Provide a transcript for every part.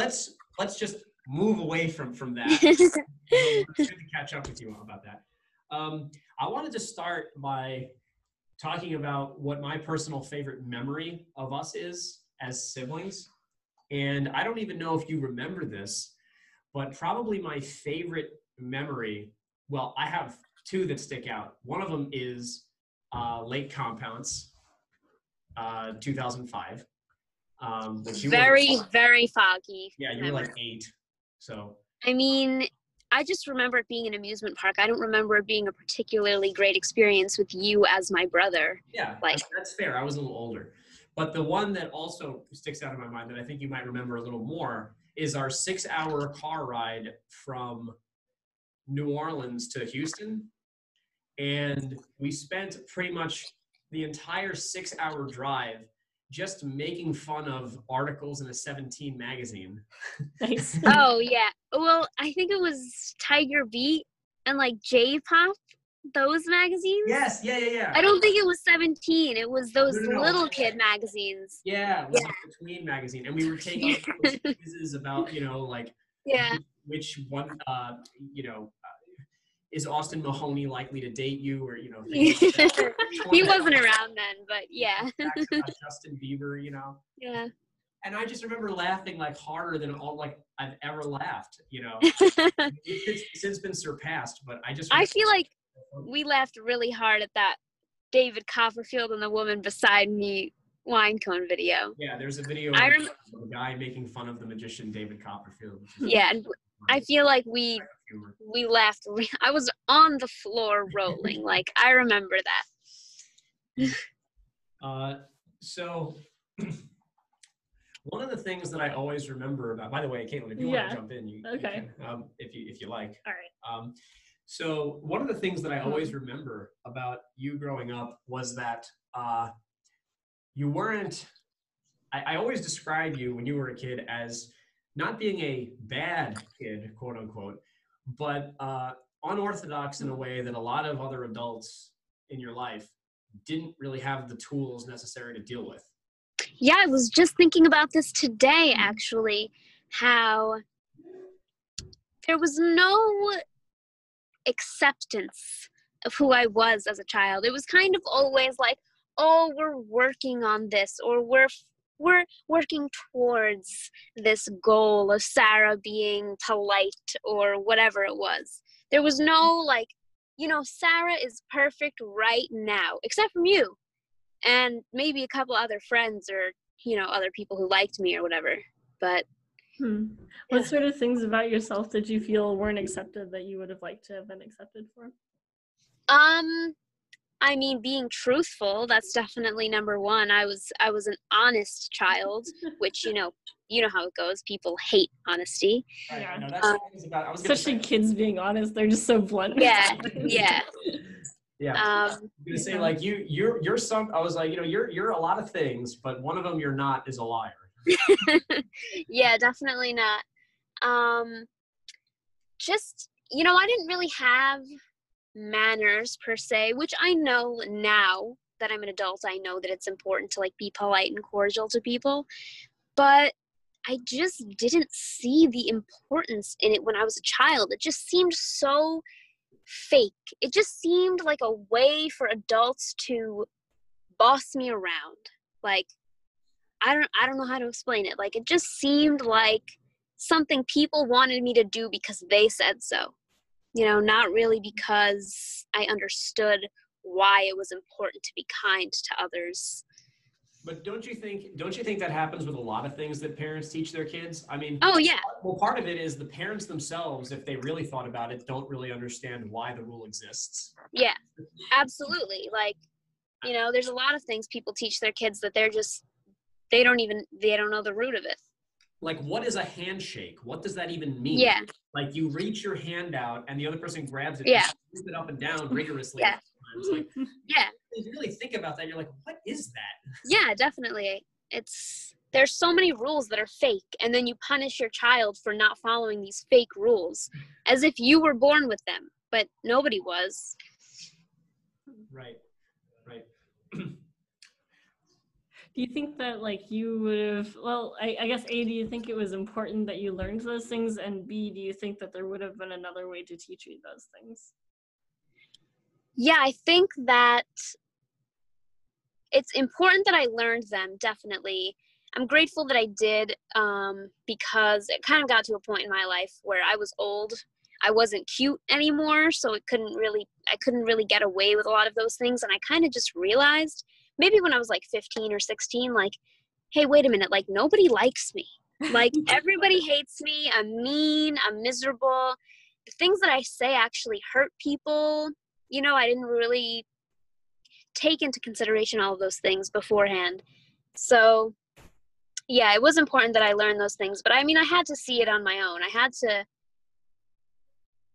let's let's just move away from from that. good to catch up with you about that. Um, I wanted to start by talking about what my personal favorite memory of us is as siblings. And I don't even know if you remember this, but probably my favorite memory. Well, I have two that stick out. One of them is uh, Lake Compounce, uh, 2005. Um, which you were- very, very foggy. yeah, you were like eight. So I mean, I just remember it being an amusement park. I don't remember it being a particularly great experience with you as my brother. yeah, Like- that's, that's fair. I was a little older. But the one that also sticks out in my mind that I think you might remember a little more is our six hour car ride from New Orleans to Houston. And we spent pretty much the entire six hour drive just making fun of articles in a 17 magazine. Nice. oh yeah. Well, I think it was Tiger Beat and like J Pop, those magazines. Yes, yeah, yeah, yeah. I don't think it was 17. It was those No, no, no. little kid magazines. Yeah, it was a between magazine. And we were taking quizzes about, you know, like Yeah. which one uh you know uh, is Austin Mahone likely to date you or you know like that. Which one he wasn't around then, but yeah. justin bieber you know Yeah. and i just remember laughing like harder than all like i've ever laughed you know it's since been surpassed but i just I feel like we laughed really hard at that David Copperfield and the woman beside me wine cone video. yeah there's a video I of a guy making fun of the magician david copperfield Yeah, and I feel like we we laughed. I was on the floor rolling. Like I remember that. Uh, so one of the things that I always remember about, by the way, Caitlin, if you want to jump in, you, you Okay. can, um, if you if you like. All right. Um, so one of the things that I always remember about you growing up was that uh, you weren't. I, I always describe you when you were a kid as not being a bad kid, quote unquote, but uh, unorthodox in a way that a lot of other adults in your life didn't really have the tools necessary to deal with. Yeah, I was just thinking about this today. Actually, how there was no acceptance of who I was as a child. It was kind of always like, "Oh, we're working on this," or "We're we're working towards this goal of Sarah being polite," or whatever it was. There was no like, you know, Sarah is perfect right now, except from you, and maybe a couple other friends or you know other people who liked me or whatever. But Hmm. What sort of things about yourself did you feel weren't accepted that you would have liked to have been accepted for? Um, I mean, being truthful, that's definitely number one. I was I was an honest child, which you know you know how it goes. People hate honesty. Right, Yeah. I know, that's Um, what about. I was Especially say, kids being honest, they're just so blunt. Yeah, yeah. yeah. Um, I'm gonna say like you, you're, you're some. I was like, you know, you're, you're a lot of things, but one of them you're not is a liar. yeah, definitely not. Um, just you know, I didn't really have manners per se, which I know now that I'm an adult. I know that it's important to like be polite and cordial to people, but I just didn't see the importance in it when I was a child. It just seemed so fake. It just seemed like a way for adults to boss me around. Like I don't I don't know how to explain it. Like it just seemed like something people wanted me to do because they said so. You know, not really because I understood why it was important to be kind to others. But don't you think? Don't you think that happens with a lot of things that parents teach their kids? I mean, Oh yeah. well, part of it is the parents themselves, if they really thought about it, don't really understand why the rule exists. Yeah. Absolutely. Like, you know, there's a lot of things people teach their kids that they're just they don't even they don't know the root of it. Like, what is a handshake? What does that even mean? Yeah. Like, you reach your hand out, and the other person grabs it, Yeah. and moves it up and down rigorously. Yeah. Like, Yeah. if you really think about that, you're like, what is that? Yeah, definitely. It's there's so many rules that are fake and then you punish your child for not following these fake rules as if you were born with them, but nobody was. Right. Right. do you think that like you would have well I, I guess a do you think it was important that you learned those things? And b do you think that there would have been another way to teach you those things? Yeah i think that it's important that i learned them definitely. I'm grateful that i did um, because it kind of got to a point in my life where i was old. I wasn't cute anymore so it couldn't really i couldn't really get away with a lot of those things and i kind of just realized maybe when I was like 15 or 16, like, hey, wait a minute, like nobody likes me. Like everybody hates me. I'm mean. I'm miserable. The things that I say actually hurt people. You know, I didn't really take into consideration all of those things beforehand. So, yeah, it was important that I learned those things. But I mean, I had to see it on my own. I had to,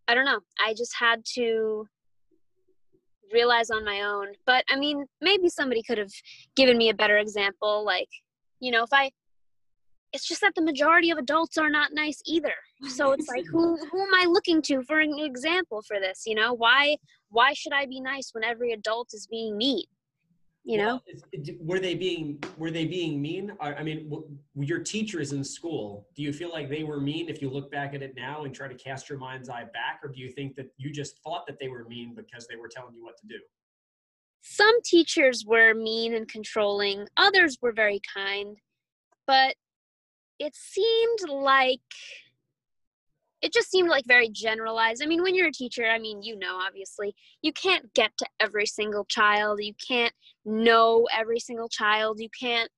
I don't know, I just had to realize on my own. But I mean, maybe somebody could have given me a better example. Like, you know, if I, it's just that the majority of adults are not nice either. So it's like, who who am I looking to for an example for this? You know, why why should I be nice when every adult is being mean? You know? well, were they being were they being mean? I mean your teachers in school. Do you feel like they were mean if you look back at it now and try to cast your mind's eye back or do you think that you just thought that they were mean because they were telling you what to do? Some teachers were mean and controlling others were very kind but it seemed like it just seemed like very generalized. I mean, when you're a teacher, I mean, you know, obviously, you can't get to every single child. You can't know every single child. You can't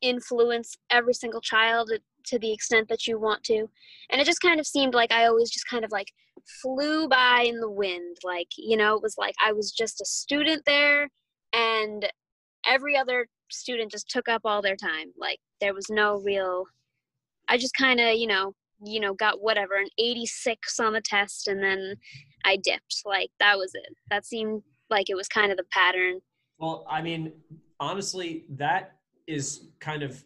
influence every single child to the extent that you want to. And it just kind of seemed like I always just kind of like flew by in the wind. Like, you know, it was like I was just a student there and every other student just took up all their time. Like, there was no real, I just kind of, you know, you know, got whatever, an 86 on the test, and then I dipped. Like, that was it. That seemed like it was kind of the pattern. Well, I mean, honestly, that is kind of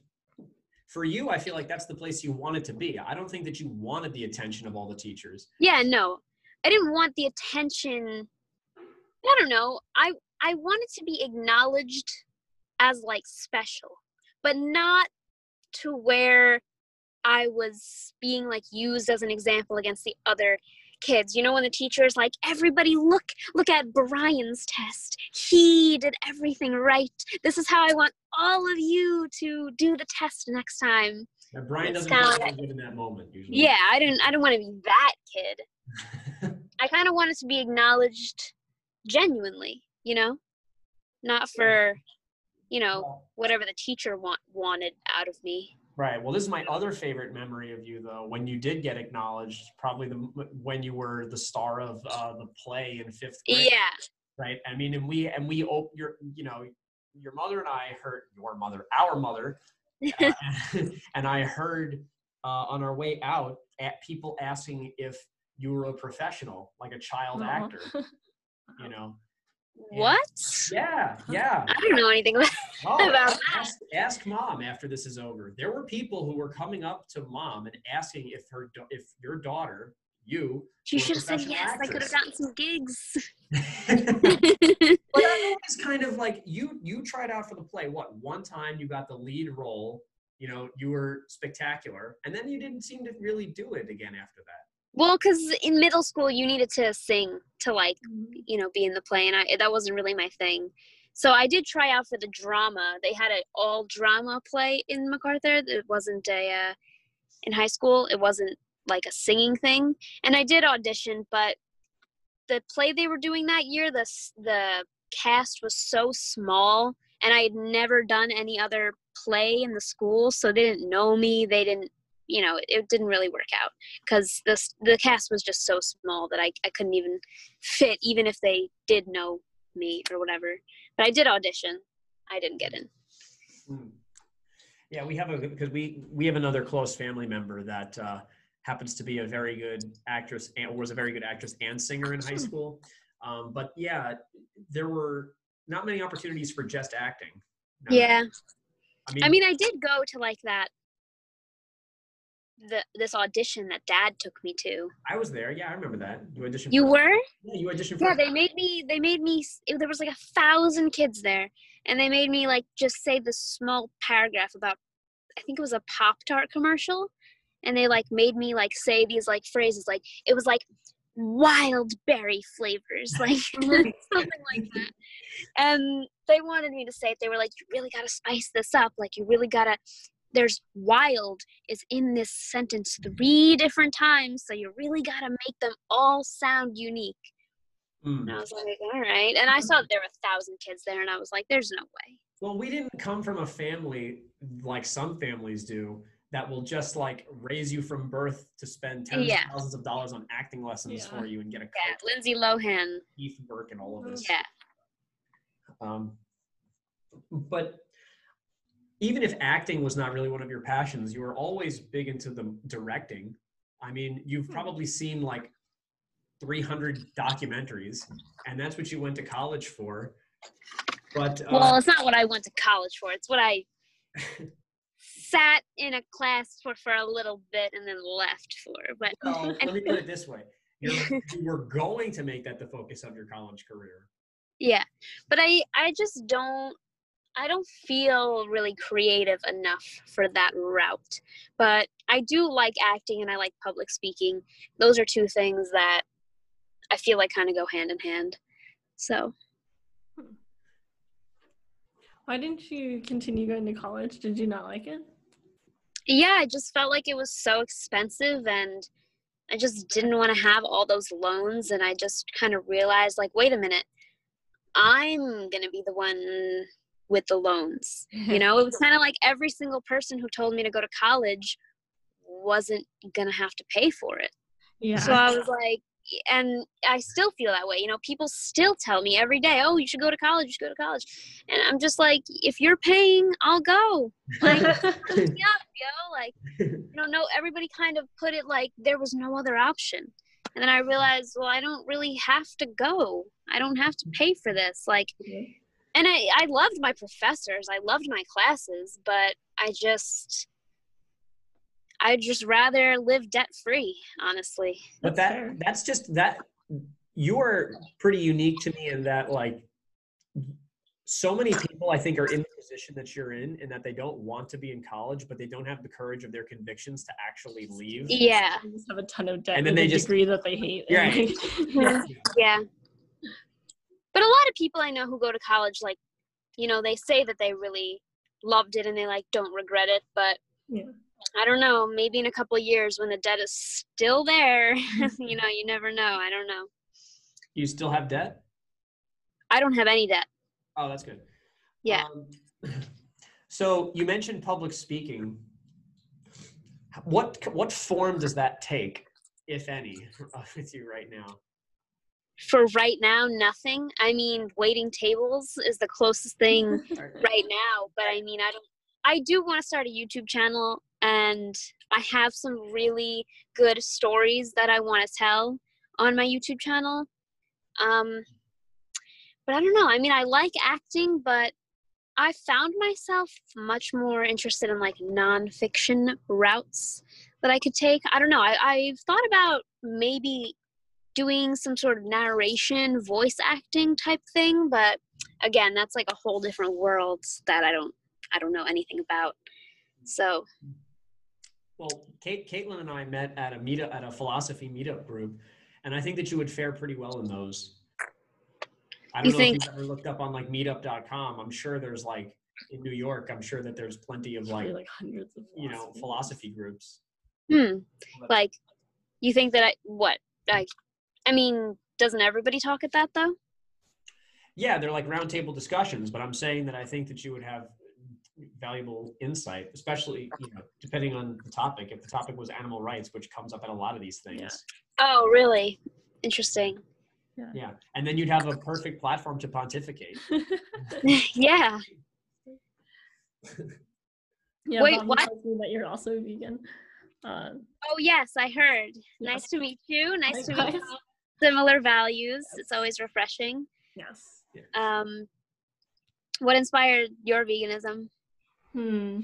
for you i feel like that's the place you wanted to be i don't think that you wanted the attention of all the teachers yeah no i didn't want the attention i don't know i i wanted to be acknowledged as like special but not to where I was being like used as an example against the other kids. You know, when the teacher is like, everybody look, look at Brian's test. He did everything right. This is how I want all of you to do the test next time. Yeah, Brian doesn't good in that moment usually. Yeah, I didn't I don't want to be that kid. I kind of wanted to be acknowledged genuinely, you know? Not for, you know, whatever the teacher want wanted out of me. Right. Well, this is my other favorite memory of you, though. When you did get acknowledged, probably the when you were the star of uh, the play in fifth grade. Yeah. Right. I mean, and we and we your you know your mother and I heard your mother, our mother, uh, and I heard uh, on our way out at people asking if you were a professional, like a child actor. You know, what? Yeah, yeah. I don't know anything about, oh, about that. Ask, ask, mom after this is over. There were people who were coming up to mom and asking if her if your daughter, you, she should have said yes. Actress. I could have gotten some gigs. but I always kind of like you. You tried out for the play. What one time you got the lead role? You know, you were spectacular, and then you didn't seem to really do it again after that. Well, because in middle school you needed to sing to like, mm-hmm. you know, be in the play, and I that wasn't really my thing. So I did try out for the drama. They had an all drama play in MacArthur. It wasn't a uh, in high school. It wasn't like a singing thing, and I did audition, but the play they were doing that year, the the cast was so small, and I had never done any other play in the school, so they didn't know me. They didn't you know it didn't really work out because this the cast was just so small that I, I couldn't even fit even if they did know me or whatever. But i did audition. I didn't get in. Hmm. yeah we have a because we we have another close family member that uh, happens to be a very good actress and was a very good actress and singer in high hmm. school. Um, but yeah there were not many opportunities for just acting. Yeah. I mean, I mean i did go to like that the this audition that dad took me to. I was there. Yeah, I remember that. You auditioned. You for, were? Yeah, you auditioned for. Yeah, they made me they made me it- there was like a thousand kids there and they made me like just say this small paragraph about I think it was a Pop Tart commercial and they like made me like say these like phrases like it was like wild berry flavors like something like that and they wanted me to say it they were like you really got to spice this up like you really got to there's wild is in this sentence three different times so you really got to make them all sound unique Mm. and I was like, all right. And I saw there were a thousand kids there, and I was like, there's no way. Well, we didn't come from a family like some families do that will just like raise you from birth to spend tens Yeah. of thousands of dollars on acting lessons Yeah. for you and get a Yeah, coach, Lindsay Lohan. Keith Burke, and all of this. Yeah. Um, but even if acting was not really one of your passions, you were always big into the directing. I mean, you've probably seen like 300 documentaries, and that's what you went to college for. But uh, Well, it's not what I went to college for. It's what I sat in a class for for a little bit and then left for. But well, let me put it this way: You're, you were going to make that the focus of your college career. yeah, but I I just don't I don't feel really creative enough for that route. But I do like acting and I like public speaking. Those are two things that I feel like kind of go hand in hand. So hmm. Why didn't you continue going to college? Did you not like it? yeah, I just felt like it was so expensive and I just didn't want to have all those loans and I just kind of realized like wait a minute. I'm going to be the one with the loans. You know, it was kind of like every single person who told me to go to college wasn't going to have to pay for it. Yeah. So I was like, and I still feel that way. You know, people still tell me every day, "Oh, you should go to college. You should go to college," and I'm just like, if you're paying, I'll go. Like, yeah, yo, like, you know, no. Everybody kind of put it like there was no other option, and then I realized, well, I don't really have to go. I don't have to pay for this. Like, and I, I loved my professors. I loved my classes, but I just. I'd just rather live debt free, honestly. But that that's just that you are pretty unique to me in that like so many people I think are in the position that you're in and that they don't want to be in college, but they don't have the courage of their convictions to actually leave. Yeah. They just have a ton of debt And then they just- degree that they hate. Yeah. yeah. But a lot of people I know who go to college, like, you know, they say that they really loved it and they like don't regret it. But Yeah. I don't know. Maybe in a couple of years when the debt is still there, you know, you never know. I don't know. You still have debt? I don't have any debt. Oh, that's good. Yeah. Um, so you mentioned public speaking. What what form does that take, if any, with you right now? For right now, nothing. I mean, waiting tables is the closest thing right now but i mean i don't i do want to start a youtube channel and i have some really good stories that i want to tell on my youtube channel. Um but i don't know. I mean i like acting but i found myself much more interested in like nonfiction routes that i could take. I don't know. I, i've thought about maybe doing some sort of narration voice acting type thing but again that's like a whole different world that i don't i don't know anything about so Well, Kate, Caitlin and I met at a meetup at a philosophy meetup group, and I think that you would fare pretty well in those. I don't You know think- if you've ever looked up on like Meetup.com. I'm sure there's like in New York. I'm sure that there's plenty of like Like, like hundreds of you know philosophy groups. hmm like you think that i what like i mean doesn't everybody talk at that though Yeah, they're like roundtable discussions, but I'm saying that I think that you would have valuable insight, especially you know depending on the topic. If the topic was animal rights, which comes up at a lot of these things, Yeah. oh really interesting yeah, and then you'd have a perfect platform to pontificate. yeah yeah, Wait, Bobby what? tells me that you're also vegan. Uh, oh yes i heard Yeah. nice to meet you nice to meet you similar values it's always refreshing yes. um what inspired your veganism Hmm.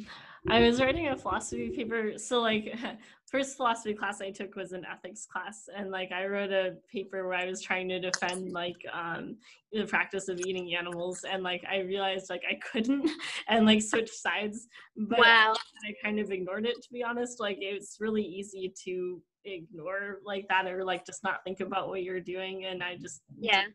I was writing a philosophy paper. So like first philosophy class I took was an ethics class and like I wrote a paper where I was trying to defend like um the practice of eating animals and like I realized like I couldn't and like switched sides. But Wow. I kind of ignored it to be honest. Like it's really easy to ignore like that or like just not think about what you're doing and I just Yeah.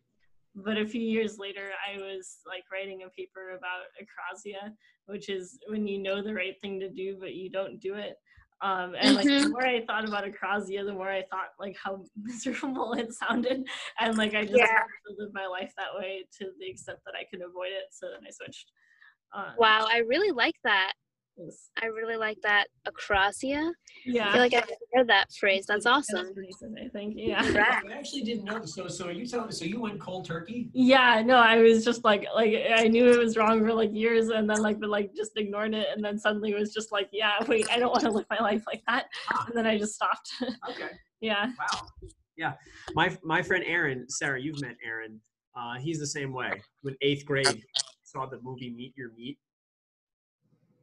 but a few years later i was like writing a paper about akrasia which is when you know the right thing to do but you don't do it um, and like the Mhm. more i thought about akrasia the more i thought like how miserable it sounded and like i just Yeah. wanted to live my life that way to the extent that i could avoid it so then i switched uh, Wow, I really like that. Was- I really like that akrasia. Yeah. I feel like I've heard that phrase. That's awesome. recent, i think yeah Right. I actually didn't know. So, so are you telling? So you went cold turkey? Yeah, no, I was just like, like I knew it was wrong for like years, and then like, but like just ignored it, and then suddenly it was just like, yeah, wait, I don't want to live my life like that, and then I just stopped. Okay. yeah, Wow. Yeah. My my friend Aaron, Sarah, you've met Aaron. Uh, he's the same way. When eighth grade, saw the movie Meet Your Meat.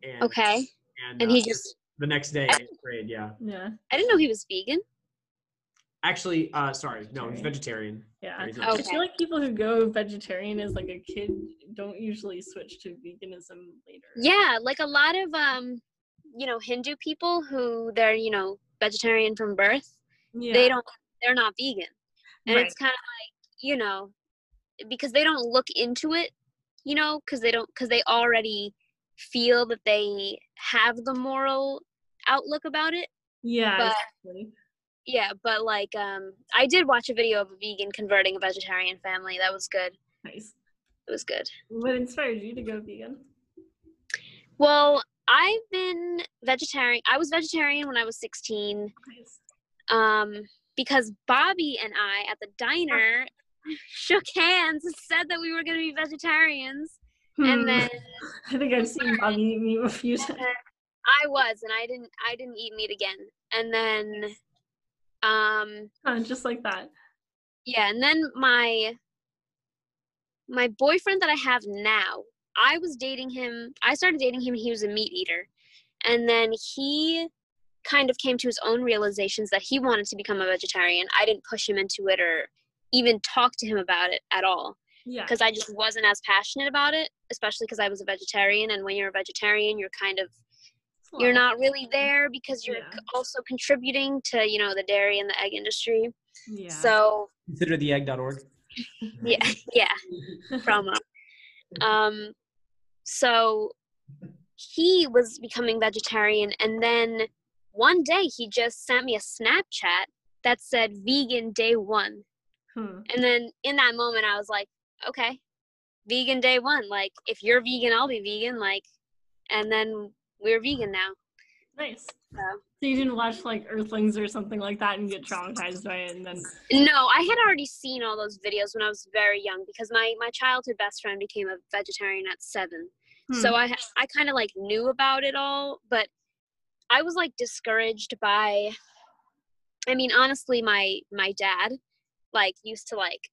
And, Okay. And, And uh, he just the next day, eighth grade. Yeah. yeah, I didn't know he was vegan. Actually, uh, sorry, no, he's vegetarian. yeah. Or he's I feel like people who go vegetarian as like a kid don't usually switch to veganism later. Yeah, like a lot of um, you know, Hindu people who they're, you know, vegetarian from birth, yeah. they don't they're not vegan. And Right. it's kind of like, you know, because they don't look into it, you know, cuz they don't cuz they already feel that they have the moral outlook about it. Yeah, but- exactly. Yeah, but like um I did watch a video of a vegan converting a vegetarian family. That was good. Nice. It was good. What inspired you to go vegan? Well, I've been vegetarian. I was vegetarian when I was 16. Nice. um, because Bobby and I at the diner shook hands and said that we were going to be vegetarians, Hmm. and then I think I've seen Bobby eat meat a few times. I was, and I didn't. I didn't eat meat again, and then, um, just like that. yeah, and then my my boyfriend that I have now, I was dating him. I started dating him. He was a meat eater, and then he kind of came to his own realizations that he wanted to become a vegetarian. I didn't push him into it or even talk to him about it at all Yeah. because I just wasn't as passionate about it, especially because I was a vegetarian. And when you're a vegetarian, you're kind of It's a you're not really there because you're Yeah. also contributing to you know the dairy and the egg industry. Yeah. So Consider the egg.org. yeah, yeah, promo. Um, so he was becoming vegetarian, and then one day he just sent me a Snapchat that said "vegan day one," Hmm. and then in that moment I was like, okay, vegan day one. Like if you're vegan, I'll be vegan. Like, and then we're vegan now. Nice. So. So you didn't watch like Earthlings or something like that and get traumatized by it, and then No, I had already seen all those videos when I was very young because my my childhood best friend became a vegetarian at seven. So Hmm. I I kind of like knew about it all, but I was like discouraged by. I mean, honestly, my my dad like used to like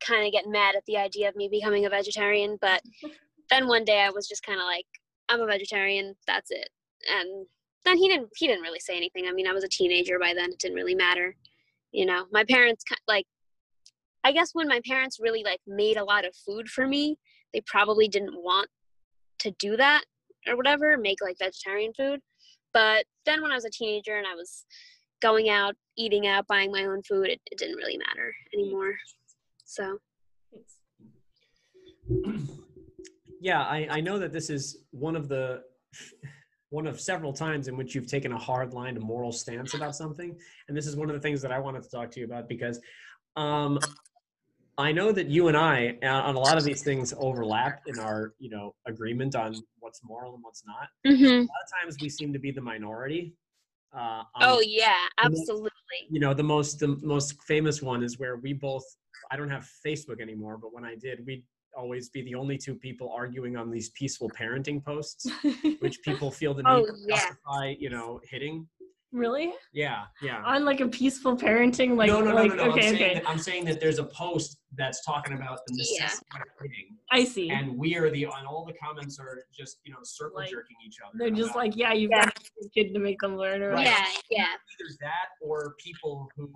kind of get mad at the idea of me becoming a vegetarian, but then one day I was just kind of like, I'm a vegetarian. That's it, and then he didn't he didn't really say anything. I mean, I was a teenager by then; it didn't really matter, you know. My parents like. I guess when my parents really like made a lot of food for me, they probably didn't want to do that or whatever, make like vegetarian food. But then when I was a teenager and I was going out, eating out, buying my own food, it, it didn't really matter mm. anymore. So Thanks. Yeah, I, I know that this is one of the one of several times in which you've taken a hard line, a moral stance about something, and this is one of the things that I wanted to talk to you about because um, I know that you and I uh, on a lot of these things overlap in our you know agreement on what's moral and what's not. hmm A lot of times we seem to be the minority. Uh, on oh yeah, and then- absolutely. you know the most the most famous one is where we both i don't have facebook anymore but when i did we'd always be the only two people arguing on these peaceful parenting posts which people feel the oh, need Oh, to yeah. justify you know hitting Really? Yeah, yeah. On like a peaceful parenting, like no, no, no, like no, no. I'm, okay, saying okay. that, I'm saying that there's a post that's talking about the Yeah. of hitting, I see. and we are the and all the comments are just you know circle Like, jerking each other. They're just like, yeah, you've Yeah. got a kid to make them learn or Right. Yeah, yeah. either that or people who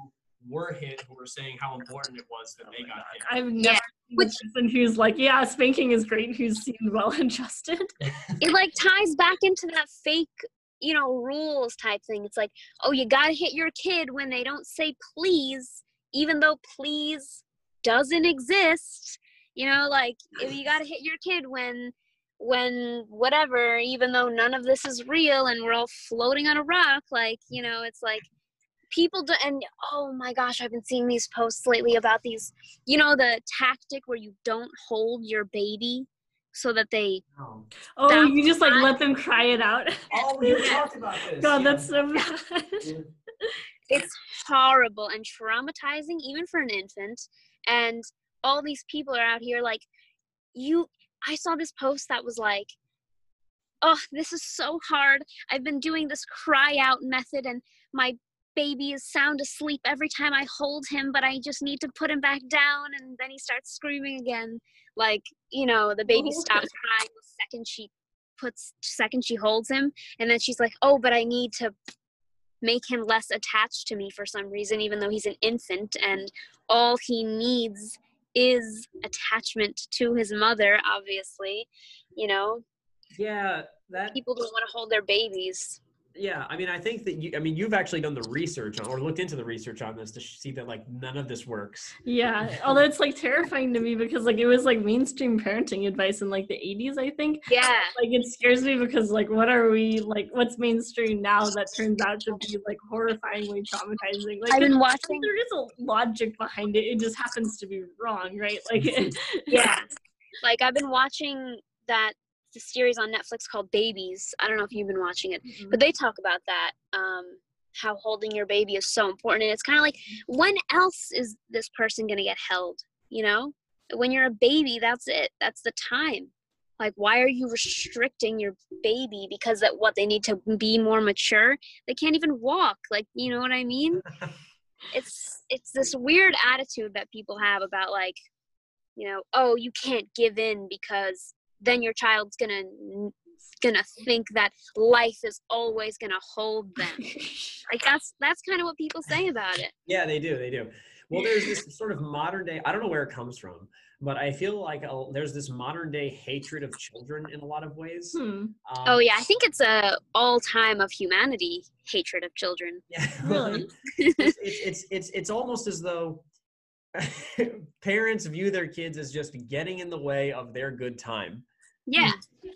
were hit who were saying how important it was that they got hit. I've never Yeah, seen which- a person who's like, yeah, spanking is great, who's seemed well adjusted. it like ties back into that fake you know rules type thing it's like oh you gotta hit your kid when they don't say please even though please doesn't exist you know like if you gotta hit your kid when when whatever even though none of this is real and we're all floating on a rock like you know it's like people do and oh my gosh i've been seeing these posts lately about these you know the tactic where you don't hold your baby so that they Oh, Oh, you just like let them cry it out. oh you talked about this. God, yeah. that's so bad. Yeah. it's horrible and traumatizing even for an infant and all these people are out here like you i saw this post that was like oh this is so hard i've been doing this cry out method and my baby is sound asleep every time i hold him but i just need to put him back down and then he starts screaming again like you know the baby Oh. stops crying the second she puts second she holds him and then she's like oh but i need to make him less attached to me for some reason, even though he's an infant and all he needs is attachment to his mother, obviously. You know, Yeah, that people don't want to hold their babies. Yeah, I mean, I think that you, I mean, you've actually done the research on, or looked into the research on this to see that like none of this works. Yeah, although it's like terrifying to me because like it was like mainstream parenting advice in like the 80s, I think. Yeah. Like it scares me because like what are we like what's mainstream now that turns out to be like horrifyingly traumatizing? Like I've been watching, there is a logic behind it. It just happens to be wrong, right? Like yeah. Like, I've been watching that the series on Netflix called Babies. I don't know if you've been watching it, but they talk about that um how holding your baby is so important and it's kind of like when else is this person going to get held you know? When you're a baby that's it that's the time. Like why are you restricting your baby because that what they need to be more mature? They can't even walk like you know what i mean? It's it's this weird attitude that people have about like you know oh you can't give in because then your child's gonna gonna think that life is always gonna hold them like that's that's kind of what people say about it Yeah, they do. They do. Well, there's this sort of modern day. I don't know where it comes from, but I feel like uh there's this modern day hatred of children in a lot of ways. Hmm. Um, oh yeah i think it's a all time of humanity hatred of children Yeah. Really? it's, it's it's it's it's almost as though parents view their kids as just getting in the way of their good time. Yeah mm. you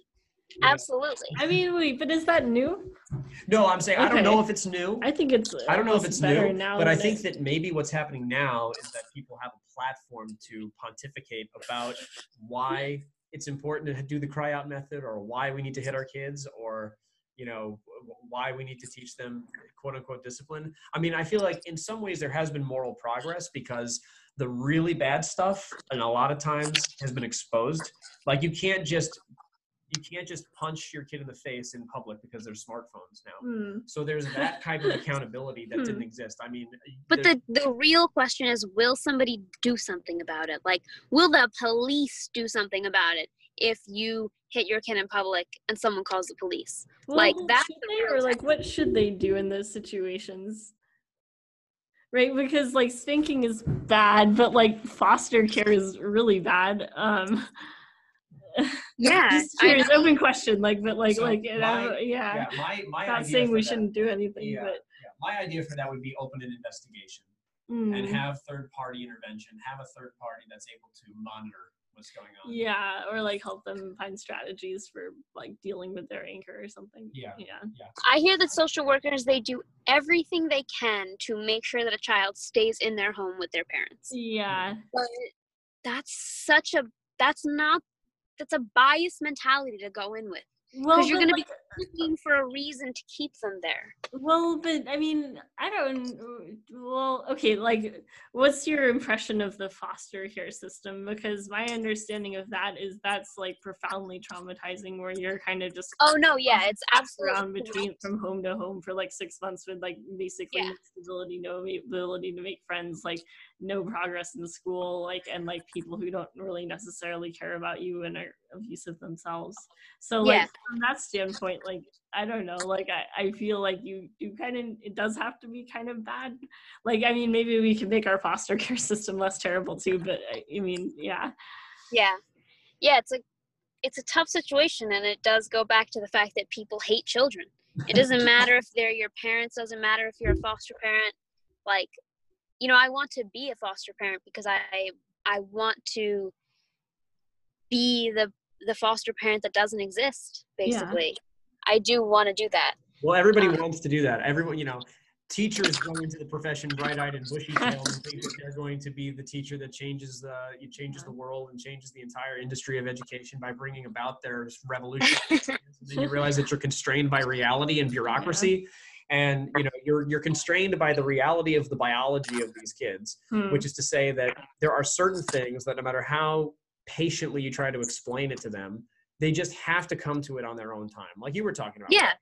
absolutely I mean, wait, but is that new? No, I'm saying I don't Okay. know if it's new. I think it's. I don't know if it's better new, now but I than think it- that maybe what's happening now is that people have a platform to pontificate about why it's important to do the cry out method or why we need to hit our kids or you know why we need to teach them quote unquote discipline. I mean, I feel like in some ways there has been moral progress because the really bad stuff and a lot of times has been exposed. Like you can't just you can't just punch your kid in the face in public because there's smartphones now. Hmm. So there's that type of accountability that didn't Hmm. exist. I mean, But the the real question is, will somebody do something about it? Like, will the police do something about it if you hit your kid in public and someone calls the police? Like, Well, that's should the they, real or like what should they do in those situations? Right, because like spanking is bad, but like foster care is really bad. Um Yeah, just I curious, open question, like but like So like you know, yeah. yeah, my my Not idea saying we that- shouldn't do anything, Yeah. but yeah, my idea for that would be open an investigation mm, and have third party intervention, have a third party that's able to monitor what's going on. yeah, or like help them find strategies for like dealing with their anger or something. Yeah. Yeah. I hear that social workers they do everything they can to make sure that a child stays in their home with their parents. Yeah. But that's such a that's not that's a biased mentality to go in with. Well, you're gonna be- looking uh, for a reason to keep them there. Well, but I mean, I don't. Well, okay, like, what's your impression of the foster care system? Because my understanding of that is that's like profoundly traumatizing, where you're kind of just Oh no, yeah, it's absolutely around between from home to home for like six months with like basically Yeah. no stability, no ability to make friends, like no progress in the school, like and like people who don't really necessarily care about you and are abusive themselves. So like Yeah. from that standpoint, like I don't know, like I, I feel like you you kind of it does have to be kind of bad. Like I mean maybe we can make our foster care system less terrible too, but I, I mean yeah. yeah, yeah. It's a it's a tough situation, and it does go back to the fact that people hate children. It doesn't matter if they're your parents. Doesn't matter if you're a foster parent. Like, you know, I want to be a foster parent because I I want to be the the foster parent that doesn't exist. Yeah. Basically, I do want to do that. Well, everybody Um, wants to do that. Everyone, you know, teachers go into the profession bright-eyed and bushy-tailed and think that they're going to be the teacher that changes the changes the world and changes the entire industry of education by bringing about their revolution. and then you realize that you're constrained by reality and bureaucracy, and you know you're you're constrained by the reality of the biology of these kids, Hmm. which is to say that there are certain things that no matter how patiently you try to explain it to them, they just have to come to it on their own time, like you were talking about. Yeah.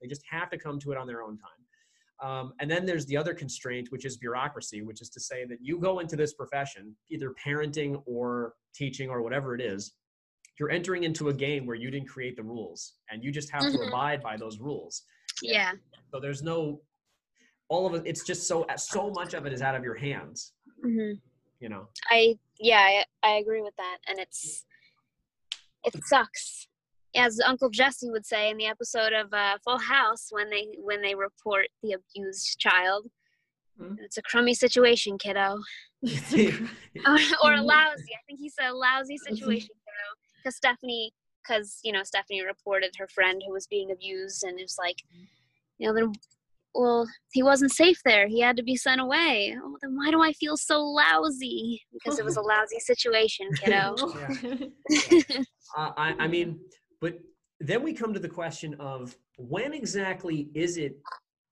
They just have to come to it on their own time. Um, and then there's the other constraint, which is bureaucracy, which is to say that you go into this profession, either parenting or teaching or whatever it is, you're entering into a game where you didn't create the rules and you just have to Mhm. abide by those rules. Yeah, So there's no, all of it, it's just so, so much of it is out of your hands, hmm you know? I yeah, I, I agree with that, and it's it sucks. As Uncle Jesse would say in the episode of uh, Full House, when they when they report the abused child, Hmm. it's a crummy situation, kiddo, or, or a lousy. I think he said a lousy situation, kiddo, because Stephanie, because you know Stephanie reported her friend who was being abused, and it's like, you know, then well, he wasn't safe there. He had to be sent away. Oh, then why do I feel so lousy? Because it was a lousy situation, kiddo. Uh, I, I mean, but then we come to the question of when exactly is it,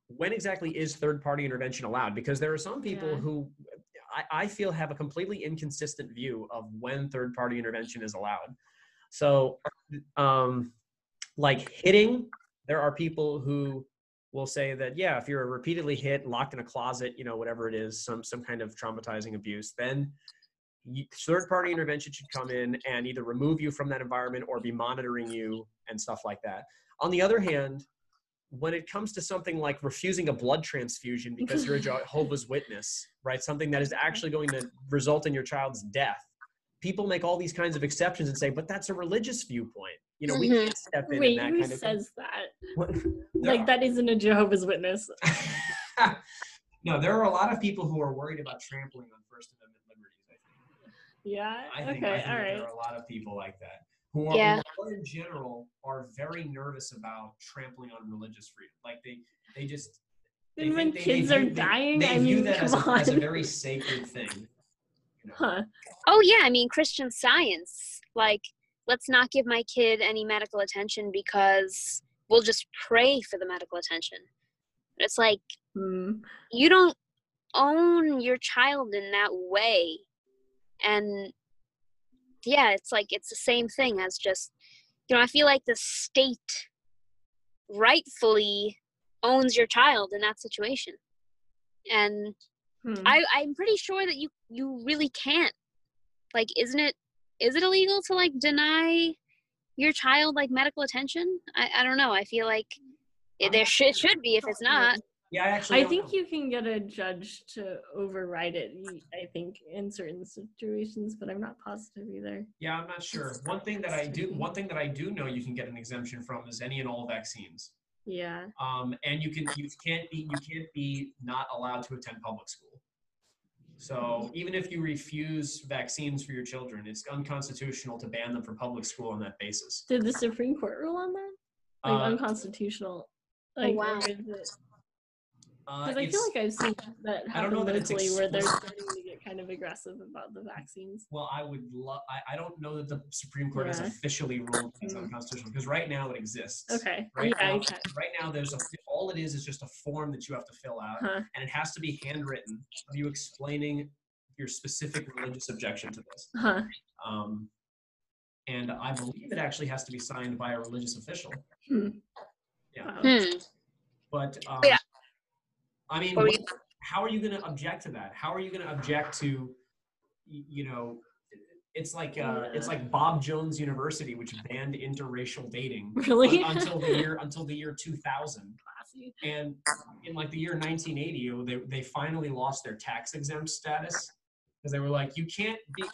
when exactly is third party intervention allowed? Because there are some people Yeah. who I, I feel have a completely inconsistent view of when third party intervention is allowed. So, um, like hitting, there are people who will say that yeah, if you're repeatedly hit, locked in a closet, you know, whatever it is, some some kind of traumatizing abuse, then third party intervention should come in and either remove you from that environment or be monitoring you and stuff like that. On the other hand, when it comes to something like refusing a blood transfusion because you're a Jehovah's Witness, right? Something that is actually going to result in your child's death. People make all these kinds of exceptions and say, but that's a religious viewpoint. You know, we Mhm. can't step in in Wait, that who kind of thing. says that? Like that isn't a Jehovah's Witness. no, there are a lot of people who are worried about trampling on First Amendment liberties. I think. Yeah. I think, okay. I think all right. there are a lot of people like that who are, Yeah. who in general are very nervous about trampling on religious freedom. Like they, they just. they And when they- they kids view- are they- dying, they I view mean, that as a, as a very sacred thing. You know? Huh. Oh yeah, I mean Christian Science. Like, let's not give my kid any medical attention because we'll just pray for the medical attention. It's like Hmm. you don't own your child in that way. And yeah, it's like it's the same thing as just you know, I feel like the state rightfully owns your child in that situation. And Hmm. I, I'm pretty sure that you you really can't. Like, isn't it is it illegal to like deny your child like medical attention? I, I don't know. I feel like it, there should should be if it's not. Yeah, I actually. I think know. you can get a judge to override it. I think in certain situations, but I'm not positive either. Yeah, I'm not sure. One thing that I do, one thing that I do know, you can get an exemption from is any and all vaccines. Yeah. um, and you can you can't be you can't be not allowed to attend public school. So even if you refuse vaccines for your children, it's unconstitutional to ban them from public school on that basis. Did the Supreme Court rule on that? Like Uh, unconstitutional. Like, wow. Because uh, I feel like I've seen that I don't know happen that it's locally where they're starting to get kind kind of aggressive about the vaccines. Well, I would love. I, I don't know that the Supreme Court has officially ruled it's Mm. unconstitutional because right now it exists. Okay. Right yeah. now, okay. right now there's a all it is is just a form that you have to fill out, Huh. and it has to be handwritten of you explaining your specific religious objection to this. Huh. Um, and I believe it actually has to be signed by a religious official. Hmm. Yeah. Hmm. But um, Yeah. I mean, what- you- how are you going to object to that? How are you going to object to, you know, it's like uh, it's like Bob Jones University, which banned interracial dating Really? until the year until the year 2000. And in like the year 1980, they they finally lost their tax exempt status because they were like, you can't be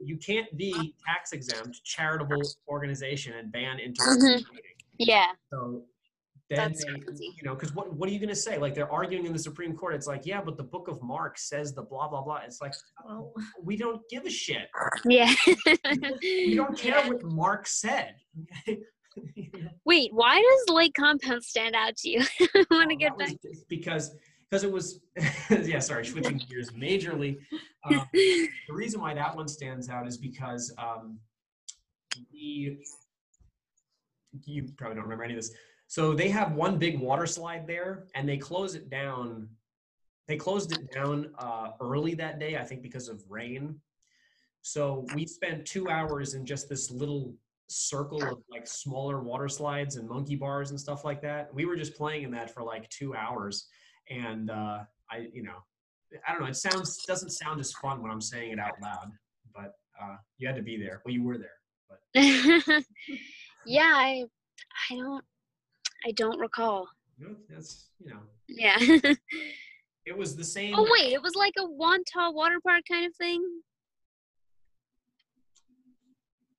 you can't be tax exempt charitable organization and ban interracial Mhm. dating. Yeah. So then That's they, crazy. you know, because what what are you gonna say? Like they're arguing in the Supreme Court. It's like, yeah, but the Book of Mark says the blah blah blah. It's like Well, we don't give a shit. Yeah. We don't care what Mark said. Wait, why does Lake Compounce stand out to you? I want to Oh, get back. because because it was yeah sorry switching gears majorly um, the reason why that one stands out is because um, the you probably don't remember any of this so they have one big water slide there and they close it down they closed it down uh, early that day i think because of rain. So we spent two hours in just this little circle of like smaller water slides and monkey bars and stuff like that. We were just playing in that for like two hours and uh, i you know i don't know it sounds doesn't sound as fun when i'm saying it out loud but uh, you had to be there. Well you were there but yeah, I I don't I don't recall. know, that's you know Yeah. it was the same oh wait, it was like a Wantagh water park kind of thing.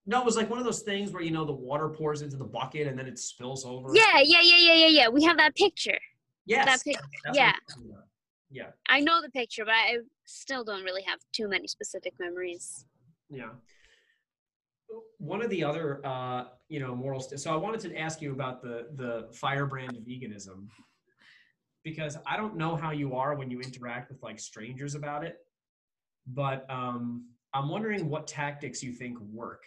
no it was like one of those things where you know the water pours into the bucket and then it spills over Yeah, yeah, yeah, yeah, yeah, yeah. We have that picture. yes that pic- yeah. I'm talking about. yeah I know the picture, but I still don't really have too many specific memories. Yeah. One of the other, uh, you know, moral. St- so I wanted to ask you about the the firebrand veganism, because I don't know how you are when you interact with like strangers about it, but um, I'm wondering what tactics you think work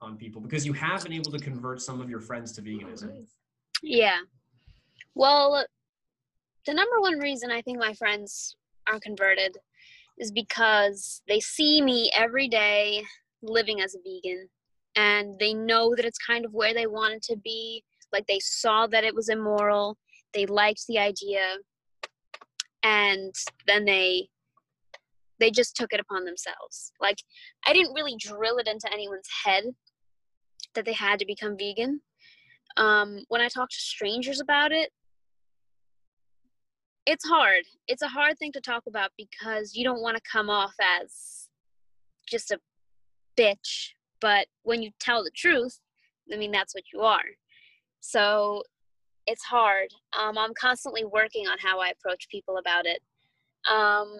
on people because you have been able to convert some of your friends to veganism. Yeah. Well, the number one reason I think my friends aren't converted is because they see me every day living as a vegan and they know that it's kind of where they wanted to be. Like they saw that it was immoral, they liked the idea, and then they they just took it upon themselves. Like I didn't really drill it into anyone's head that they had to become vegan um, when I talk to strangers about it, it's hard. It's a hard thing to talk about because you don't want to come off as just a bitch. But when you tell the truth, I mean, that's what you are. So it's hard. Um, I'm constantly working on how I approach people about it. Um,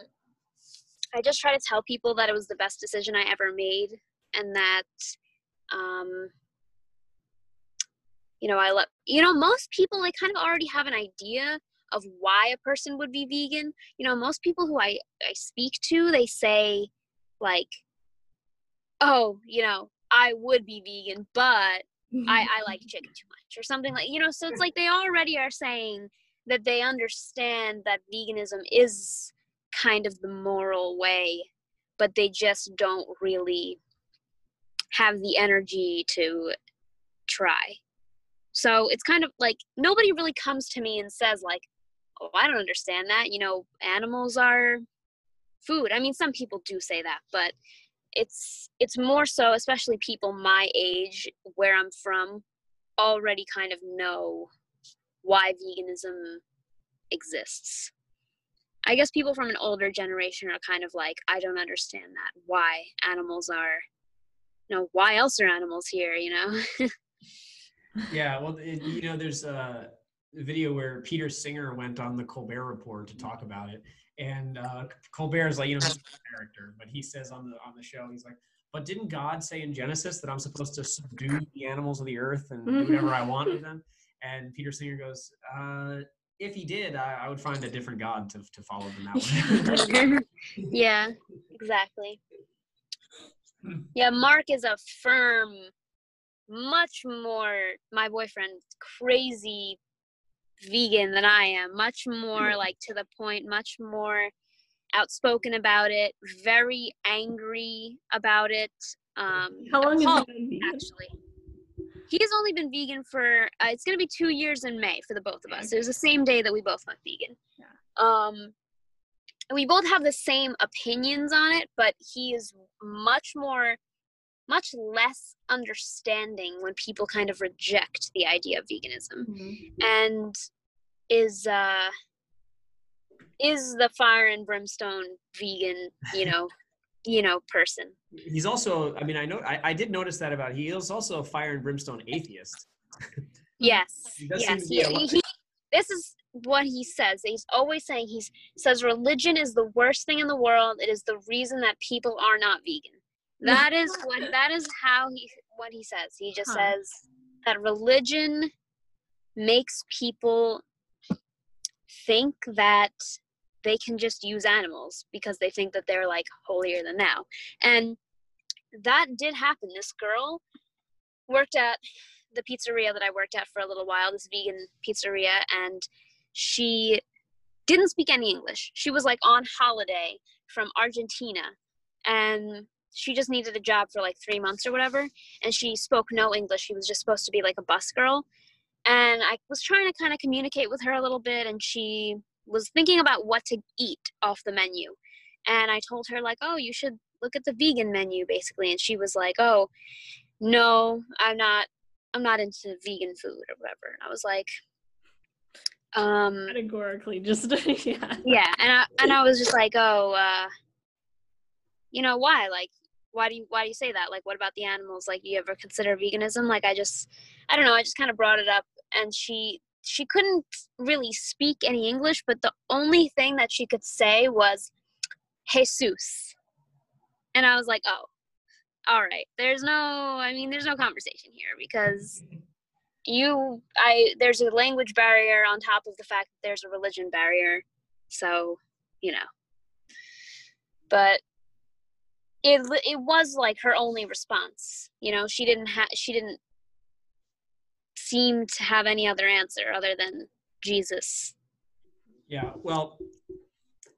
I just try to tell people that it was the best decision I ever made and that um, you know i let you know most people like kind of already have an idea of why a person would be vegan you know most people who i i speak to they say like oh you know i would be vegan but i i like chicken too much or something like you know so it's like they already are saying that they understand that veganism is kind of the moral way but they just don't really have the energy to try so it's kind of like nobody really comes to me and says like, "Oh, I don't understand that." You know, animals are food. I mean, some people do say that, but it's it's more so especially people my age where I'm from already kind of know why veganism exists. I guess people from an older generation are kind of like, I don't understand that. Why animals are you know, why else are animals here, you know? Yeah, well, it, you know, there's a video where Peter Singer went on the Colbert Report to talk about it, and uh, is like, you know, character, but he says on the on the show, he's like, "But didn't God say in Genesis that I'm supposed to subdue the animals of the earth and do whatever I want with them?" And Peter Singer goes, uh, if he did, I, I would find a different god to, to follow than that one. yeah, exactly. Yeah, Mark is a firm, much more my boyfriend, crazy vegan than I am. Much more like to the point, much more outspoken about it, very angry about it. Um, How long has he been vegan? actually? He's only been vegan for uh, it's gonna be two years in May for the both of us. It was the same day that we both went vegan. Yeah. Um, we both have the same opinions on it, but he is much more, much less understanding when people kind of reject the idea of veganism Mhm. and is uh is the fire and brimstone vegan you know you know person He's also, I mean, I know, I, I did notice that about. He is also a fire and brimstone atheist. yes yes he, he, this is what he says he's always saying he says religion is the worst thing in the world it is the reason that people are not vegan that is what that is how he what he says he just Huh. says that religion makes people think that they can just use animals because they think that they're like holier than thou and that did happen this girl worked at the pizzeria that I worked at for a little while, this vegan pizzeria, and she didn't speak any English. She was like on holiday from Argentina and she just needed a job for like three months or whatever. And she spoke no English. She was just supposed to be like a bus girl. And I was trying to kind of communicate with her a little bit, and she was thinking about what to eat off the menu. And I told her, like, oh, you should look at the vegan menu, basically. And she was like, oh, no, I'm not I'm not into vegan food or whatever. And I was like, um, Categorically, just yeah. yeah. And I and I was just like, oh, uh, you know why? Like, why do you why do you say that? Like, what about the animals? Like, do you ever consider veganism? Like, I just, I don't know. I just kind of brought it up, and she she couldn't really speak any English, but the only thing that she could say was Jesus, and I was like, oh, all right. There's no, I mean, there's no conversation here because you i there's a language barrier on top of the fact that there's a religion barrier so you know but it it was like her only response you know she didn't have she didn't seem to have any other answer other than jesus Yeah, well,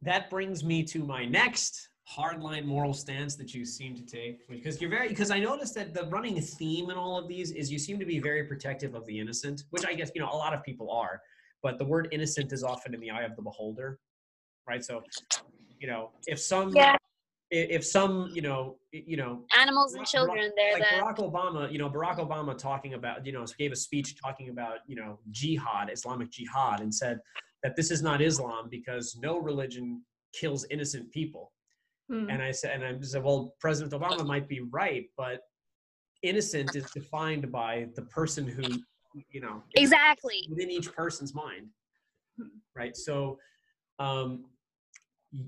that brings me to my next hardline moral stance that you seem to take because you're very because I noticed that the running theme in all of these is you seem to be very protective of the innocent, which I guess you know a lot of people are, but the word innocent is often in the eye of the beholder, right? So, you know, if some Yeah. If some you know you know animals and Barack- children they're like the Barack Obama, you know, Barack Obama talking about, you know, gave a speech talking about, you know, jihad, Islamic jihad, and said that this is not Islam because no religion kills innocent people. Hmm. And I said, and I said, well, President Obama might be right, but innocent is defined by the person who, you know, exactly within each person's mind, Hmm. right? So, um,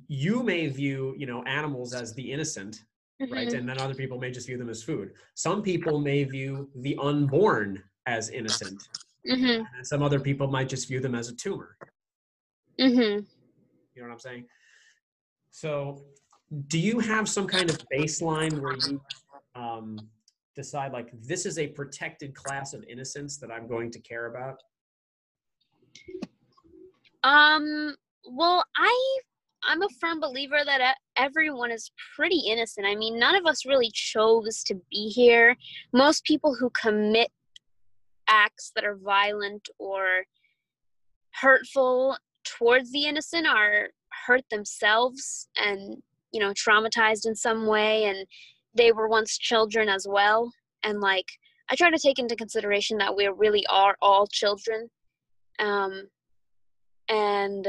you may view, you know, animals as the innocent, right? Mhm. And then other people may just view them as food. Some people may view the unborn as innocent, Mhm. and some other people might just view them as a tumor. Mhm. You know what I'm saying? So, do you have some kind of baseline where you um, decide, like, this is a protected class of innocence that I'm going to care about? Um. Well, I I'm a firm believer that everyone is pretty innocent. I mean, none of us really chose to be here. Most people who commit acts that are violent or hurtful towards the innocent are hurt themselves and you know traumatized in some way and they were once children as well and like i try to take into consideration that we really are all children um and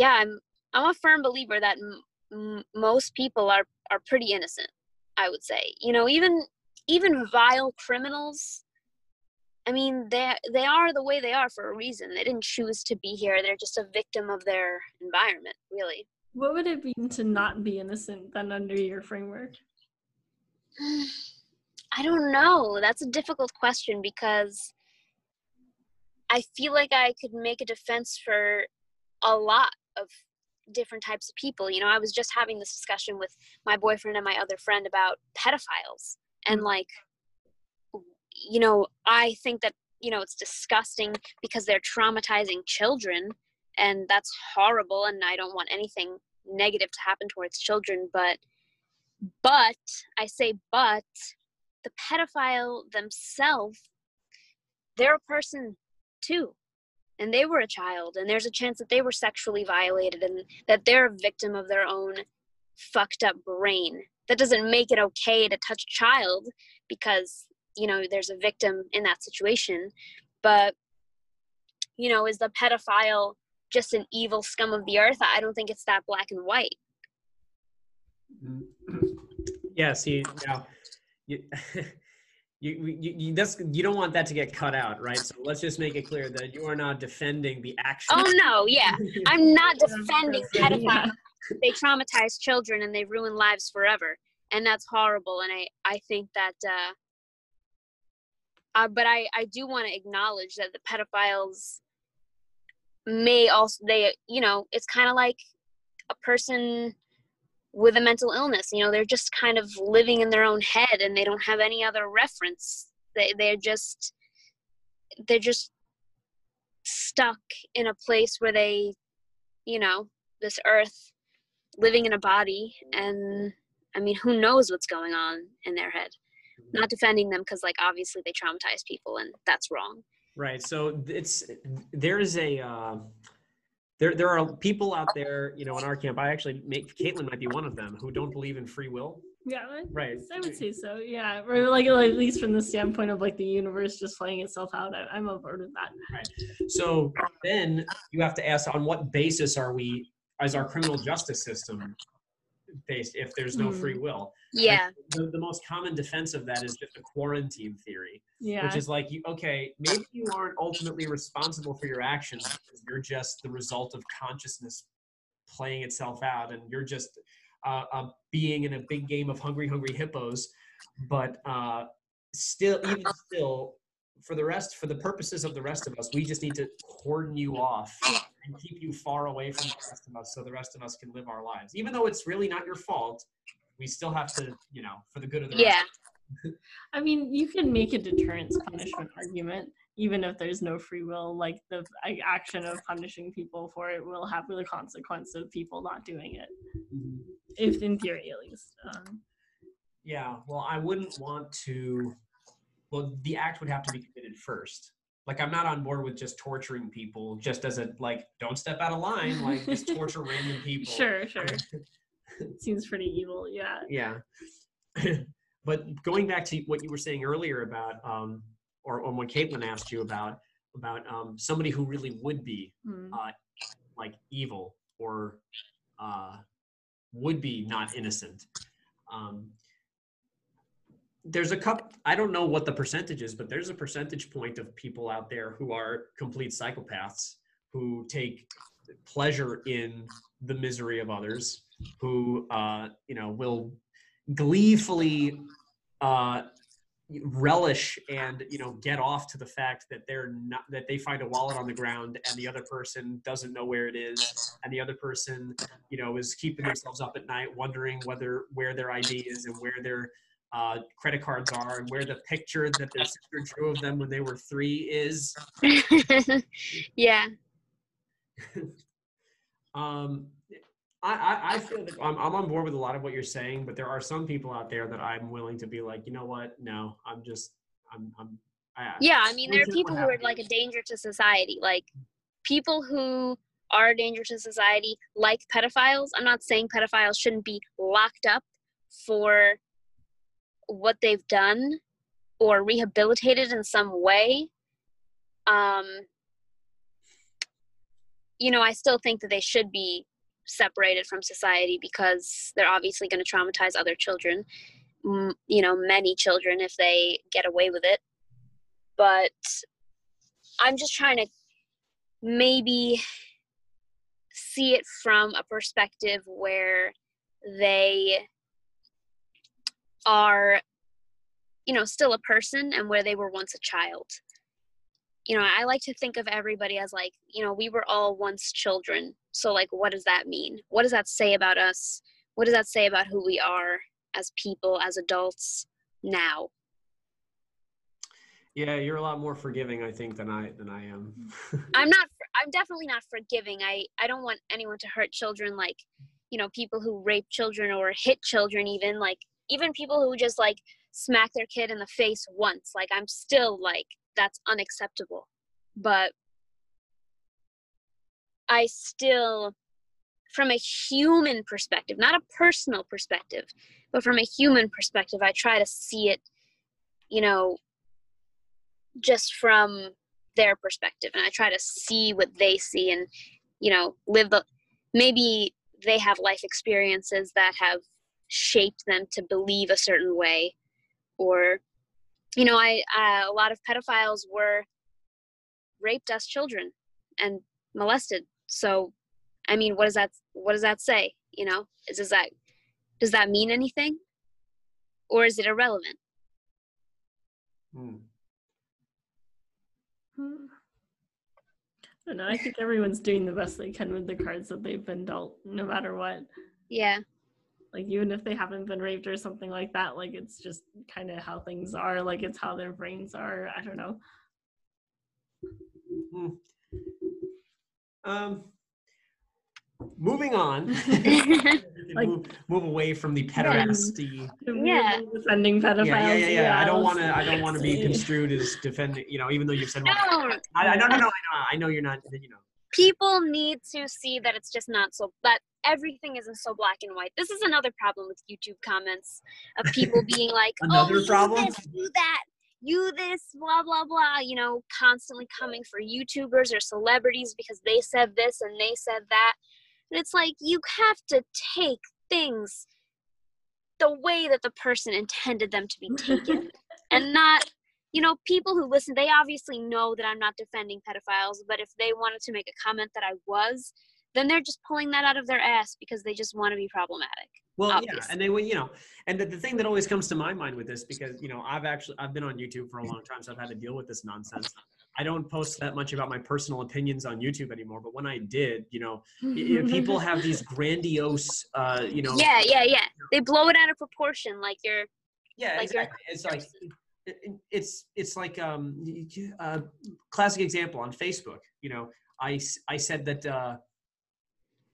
yeah i'm i'm a firm believer that m- m- most people are are pretty innocent i would say you know even even vile criminals i mean they they are the way they are for a reason they didn't choose to be here they're just a victim of their environment really What would it mean to not be innocent then under your framework? I don't know. That's a difficult question because I feel like I could make a defense for a lot of different types of people. You know, I was just having this discussion with my boyfriend and my other friend about pedophiles. And mm. like you know, I think that you know it's disgusting because they're traumatizing children and that's horrible and I don't want anything negative to happen towards children, but but I say but the pedophile themselves they're a person too and they were a child and there's a chance that they were sexually violated and that they're a victim of their own fucked up brain. That doesn't make it okay to touch a child because you know there's a victim in that situation. But you know is the pedophile just an evil scum of the earth? I don't think it's that black and white. Mm. Yeah see now you, you, you, you, that's, you don't want that to get cut out, right? So let's just make it clear that you are not defending the action. Oh no, yeah, I'm not defending pedophiles. They traumatize children and they ruin lives forever, and that's horrible. And I, I think that, uh, uh but I, I do want to acknowledge that the pedophiles may also they, you know, it's kind of like a person with a mental illness you know they're just kind of living in their own head and they don't have any other reference. They, they're just they're just stuck in a place where they you know this earth living in a body and i mean who knows what's going on in their head. Not defending them because like obviously they traumatize people and that's wrong. Right so it's there is a uh, there there are people out there, you know, in our camp. I actually make Caitlin might be one of them who don't believe in free will. Yeah, right. I would say so. Yeah, or like, like at least from the standpoint of like the universe just playing itself out. I, I'm a board with that. Right. So then you have to ask, on what basis are we, as our criminal justice system, based if there's no free hmm. will. Yeah. Like the, the most common defense of that is just the quarantine theory. Yeah. Which is like, you, okay, maybe you aren't ultimately responsible for your actions because you're just the result of consciousness playing itself out and you're just uh, uh, being in a big game of hungry, hungry hippos. But uh, still, even still, for the rest, for the purposes of the rest of us, we just need to cordon you off and keep you far away from the rest of us so the rest of us can live our lives. Even though it's really not your fault, we still have to, you know, for the good of the yeah. I mean, you can make a deterrence punishment argument, even if there's no free will. Like the action of punishing people for it will have the consequence of people not doing it, mm-hmm. if in theory at least. Um, yeah, well, I wouldn't want to. Well, the act would have to be committed first like i'm not on board with just torturing people just as a like don't step out of line like just torture random people sure sure seems pretty evil yeah. Yeah. But going back to what you were saying earlier about um or, or when caitlin asked you about about um somebody who really would be mm. uh like evil or uh would be not innocent um there's a couple i don't know what the percentage is but there's a percentage point of people out there who are complete psychopaths who take pleasure in the misery of others who uh, you know will gleefully uh, relish and you know get off to the fact that they're not that they find a wallet on the ground and the other person doesn't know where it is and the other person you know is keeping themselves up at night wondering whether where their id is and where their uh, credit cards are and where the picture that their sister drew of them when they were three is. yeah. um, I, I, I feel that I'm, I'm on board with a lot of what you're saying, but there are some people out there that I'm willing to be like, you know what? No, I'm just, I'm, I'm. I, yeah, I mean, there are people who are like a danger to society. Like people who are a danger to society, like pedophiles. I'm not saying pedophiles shouldn't be locked up for what they've done or rehabilitated in some way um, you know i still think that they should be separated from society because they're obviously going to traumatize other children you know many children if they get away with it. But i'm just trying to maybe see it from a perspective where they are you know still a person and where they were once a child you know, I like to think of everybody as like, you know, we were all once children. So, like, what does that mean? What does that say about us? What does that say about who we are as people, as adults now? Yeah, you're a lot more forgiving, I think, than I than I am. Mm-hmm. I'm not. I'm definitely not forgiving. I I don't want anyone to hurt children. Like, you know, people who rape children or hit children, even like even people who just like smack their kid in the face once. Like, I'm still like that's unacceptable. But I still, from a human perspective, not a personal perspective, but from a human perspective, I try to see it, you know, just from their perspective and i try to see what they see and you know live the maybe they have life experiences that have shaped them to believe a certain way or you know i uh, a lot of pedophiles were raped as children and molested so i mean what does that what does that say you know is does that does that mean anything or is it irrelevant Hmm. Hmm. I don't know. I think everyone's doing the best they can with the cards that they've been dealt, no matter what. yeah Like even if they haven't been raped or something like that, like it's just kind of how things are. Like it's how their brains are. I don't know. Hmm. Um, moving on. Like- move, move away from the pederasty. Yeah. Defending pedophiles. Yeah, yeah, yeah, yeah. I don't want to. I don't want to be construed as defending. You know, even though you've said. no I, I no, no, no. I know. I know you're not. You know. People need to see that it's just not so that everything isn't so black and white. This is another problem with YouTube comments of people being like, oh, Another "Oh, problem? this, you that, you this, blah blah blah." You know, constantly coming for YouTubers or celebrities because they said this and they said that, and it's like you have to take things the way that the person intended them to be taken, and not you know, people who listen, they obviously know that I'm not defending pedophiles, but if they wanted to make a comment that I was, then they're just pulling that out of their ass because they just want to be problematic. Well, yeah, and they would, you know, and the, the thing that always comes to my mind with this, because you know, I've actually I've been on YouTube for a long time, so I've had to deal with this nonsense. I don't post that much about my personal opinions on YouTube anymore, but when I did, you know, people have these grandiose, uh, you know, Yeah, yeah, yeah. They blow it out of proportion, like you're. yeah, like you're exactly. It's like it's it's like um y- uh, classic example on Facebook. You know, I I said that uh,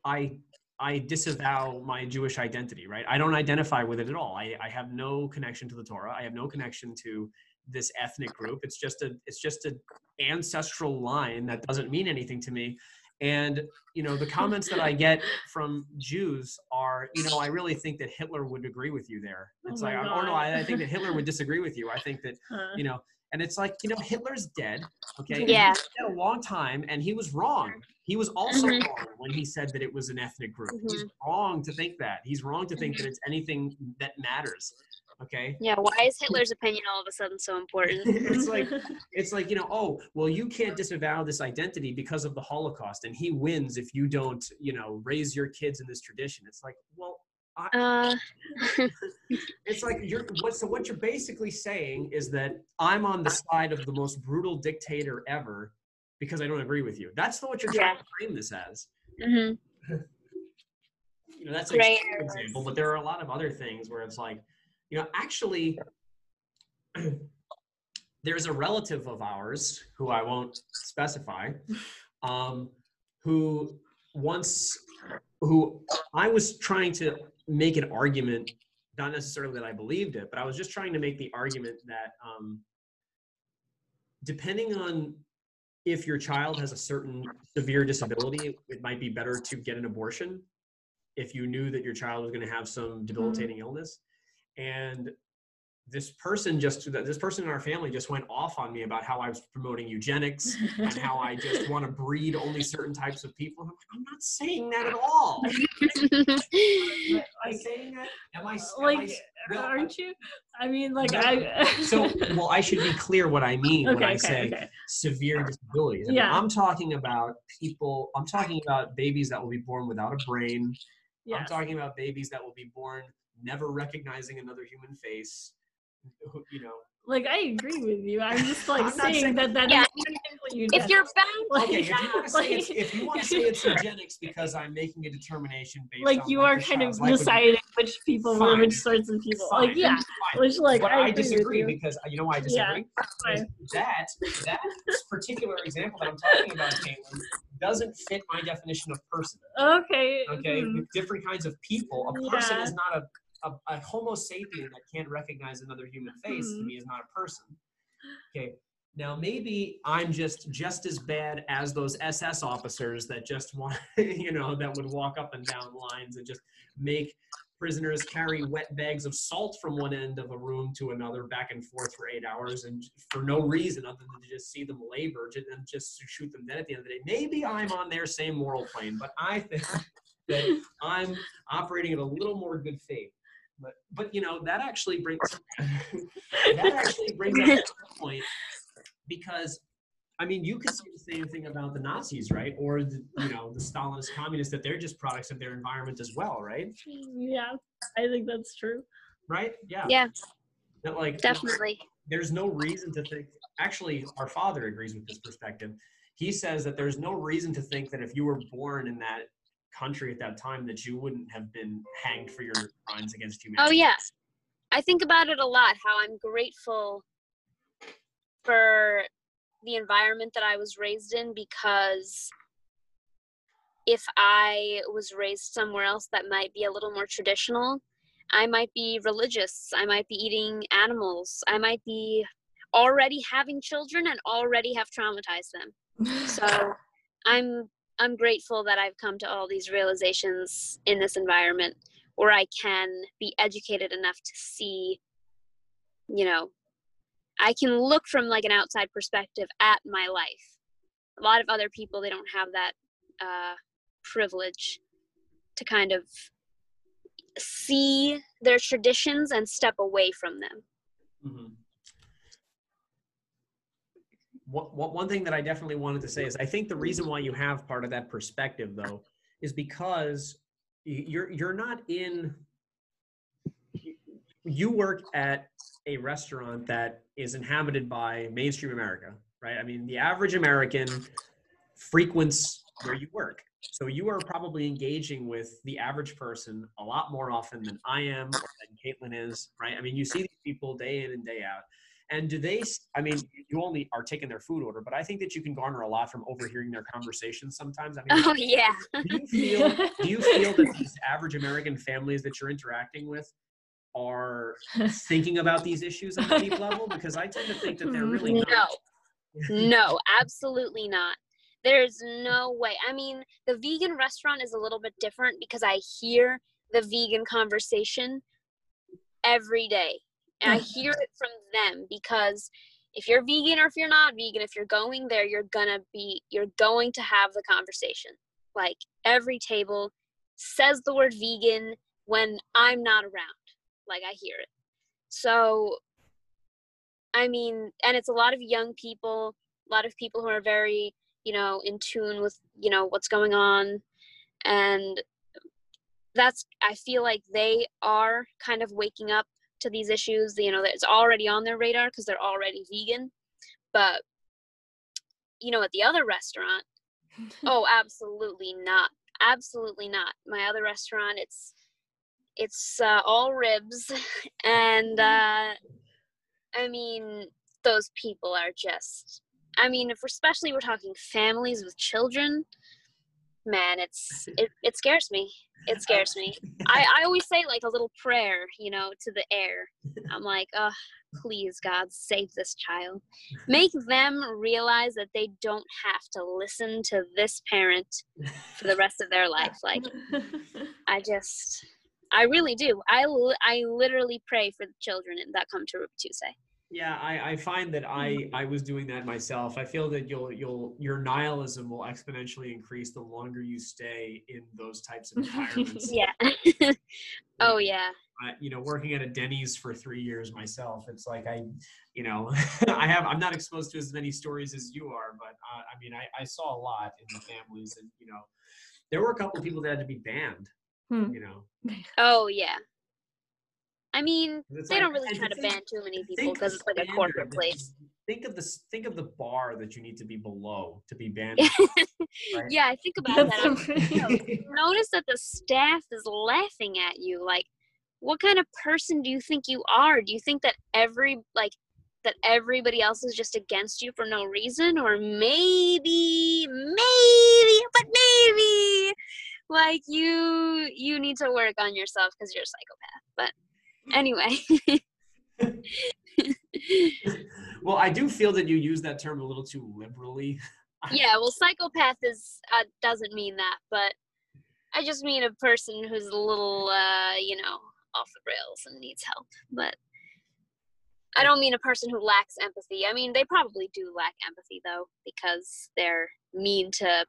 I I disavow my Jewish identity. Right, I don't identify with it at all. I I have no connection to the Torah. I have no connection to this ethnic group. It's just a it's just an ancestral line that doesn't mean anything to me. And you know the comments that I get from Jews are, you know, I really think that Hitler would agree with you there. Oh It's my like, oh no, God. I, I think that Hitler would disagree with you. I think that you know, and it's like, you know, Hitler's dead. Okay, Yeah. dead a long time, and he was wrong. He was also Mhm. wrong when he said that it was an ethnic group. He's Mm-hmm. wrong to think that. He's wrong to think that it's anything that matters. Okay, Yeah, why is Hitler's opinion all of a sudden so important? it's like it's like you know oh well you can't disavow this identity because of the holocaust and he wins if you don't you know raise your kids in this tradition it's like well Uh, it's like you're what so what you're basically saying is that i'm on the side of the most brutal dictator ever because i don't agree with you that's what you're trying to frame this as mhm. you know that's a areas. example but there are a lot of other things where it's like you know actually there's a relative of ours who i won't specify um, who once who i was trying to make an argument not necessarily that i believed it but i was just trying to make the argument that um, depending on if your child has a certain severe disability it might be better to get an abortion if you knew that your child was going to have some debilitating illness and this person just this person in our family just went off on me about how i was promoting eugenics and how i just want to breed only certain types of people I'm, like, I'm not saying that at all am i saying that am i, am I like, s- no, aren't you? I mean, like No. I. so well i should be clear what i mean when i okay, say okay. severe disabilities. I mean, Yeah. I'm talking about people, I'm talking about babies that will be born without a brain. I'm talking about babies that will be born never recognizing another human face. You know, like I agree with you. I'm just like I'm saying, saying- that that Yeah. is you if you're bound Like, Okay, if you want to say it's, like- if you want to say it's eugenics because I'm making a determination based like on you are kind of child's life would be, deciding which people were which sorts of people. fine, Like yeah, fine. which like but I, I, disagree you. because you know why I disagree? fine. Because that that particular example that I'm talking about, Caitlin, doesn't fit my definition of person. Okay. Okay, hmm. different kinds of people, a person Yeah. is not a, a a Homo sapien that can't recognize another human face. To Mhm. me, is not a person. Okay. Now maybe I'm just just as bad as those SS officers that just want, you know, that would walk up and down lines and just make prisoners carry wet bags of salt from one end of a room to another back and forth for eight hours and for no reason other than to just see them labor to- and just to shoot them dead at the end of the day. Maybe I'm on their same moral plane, but I think that I'm operating in a little more good faith. But but you know that actually brings that actually brings up a point because I mean you could say the same thing about the Nazis, right? Or the, you know the Stalinist communists that they're just products of their environment as well, right? Yeah, I think that's true. Right? Yeah. yeah That like definitely there's no reason to think actually our father agrees with this perspective he says that there's no reason to think that if you were born in that country at that time that you wouldn't have been hanged for your crimes against humanity. oh humanity yeah i think about it a lot how i'm grateful for the environment that i was raised in because if i was raised somewhere else that might be a little more traditional i might be religious i might be eating animals i might be already having children and already have traumatized them so i'm i'm grateful that i've come to all these realizations in this environment where i can be educated enough to see you know i can look from like an outside perspective at my life a lot of other people they don't have that uh, privilege to kind of see their traditions and step away from them Mhm. One one thing that I definitely wanted to say is I think the reason why you have part of that perspective though is because you're you're not in you work at a restaurant that is inhabited by mainstream America, right? I mean, the average American frequents where you work. So you are probably engaging with the average person a lot more often than I am or than Caitlin is, right? I mean, you see these people day in and day out. And do they, I mean, you only are taking their food order, but I think that you can garner a lot from overhearing their conversations sometimes. I mean, oh yeah. do you feel do you feel that these average American families that you're interacting with are thinking about these issues on a deep level? Because I tend to think that they're really no. no absolutely not. There's no way i mean the vegan restaurant is a little bit different because i hear the vegan conversation every day and i hear it from them because if you're vegan or if you're not vegan if you're going there you're gonna be you're going to have the conversation. Like every table says the word vegan when i'm not around. Like i hear it. So I mean, and it's a lot of young people, a lot of people who are very, you know, in tune with, you know, what's going on. And that's, I feel like they are kind of waking up to these issues. You know, that it's already on their radar because they're already vegan. But, you know, at the other restaurant, oh, absolutely not. Absolutely not. My other restaurant, it's, it's uh, all ribs and uh I mean, those people are just. I mean, if we're, especially we're talking families with children, man, it's it, it scares me. It scares me. I, I always say like a little prayer, you know, to the air. I'm like, oh, please, God, save this child. Make them realize that they don't have to listen to this parent for the rest of their life. Like, I just, I really do. I, I literally pray for the children that come to Ruby Tuesday. Yeah, I, I find that I I was doing that myself. I feel that you'll you'll your nihilism will exponentially increase the longer you stay in those types of environments. Yeah. oh yeah. I, you know, working at a Denny's for three years myself, it's like I, you know, I have I'm not exposed to as many stories as you are, but uh, I mean, I, I saw a lot in the families, and you know, there were a couple of people that had to be banned. Hmm. You know, Oh yeah. I mean, they like- don't really try to ban too many people because it's like a corporate place. Think of this. Think of the bar that you need to be below to be banned. right? Yeah, I think about That's that. I'm so funny. notice that the staff is laughing at you like what kind of person do you think you are do you think that every like that everybody else is just against you for no reason or maybe maybe but maybe like you you need to work on yourself because you're a psychopath but anyway. Well, I do feel that you use that term a little too liberally. yeah well psychopath is uh, doesn't mean that but i just mean a person who's a little uh you know off the rails and needs help but i don't mean a person who lacks empathy. I mean they probably do lack empathy though because they're mean to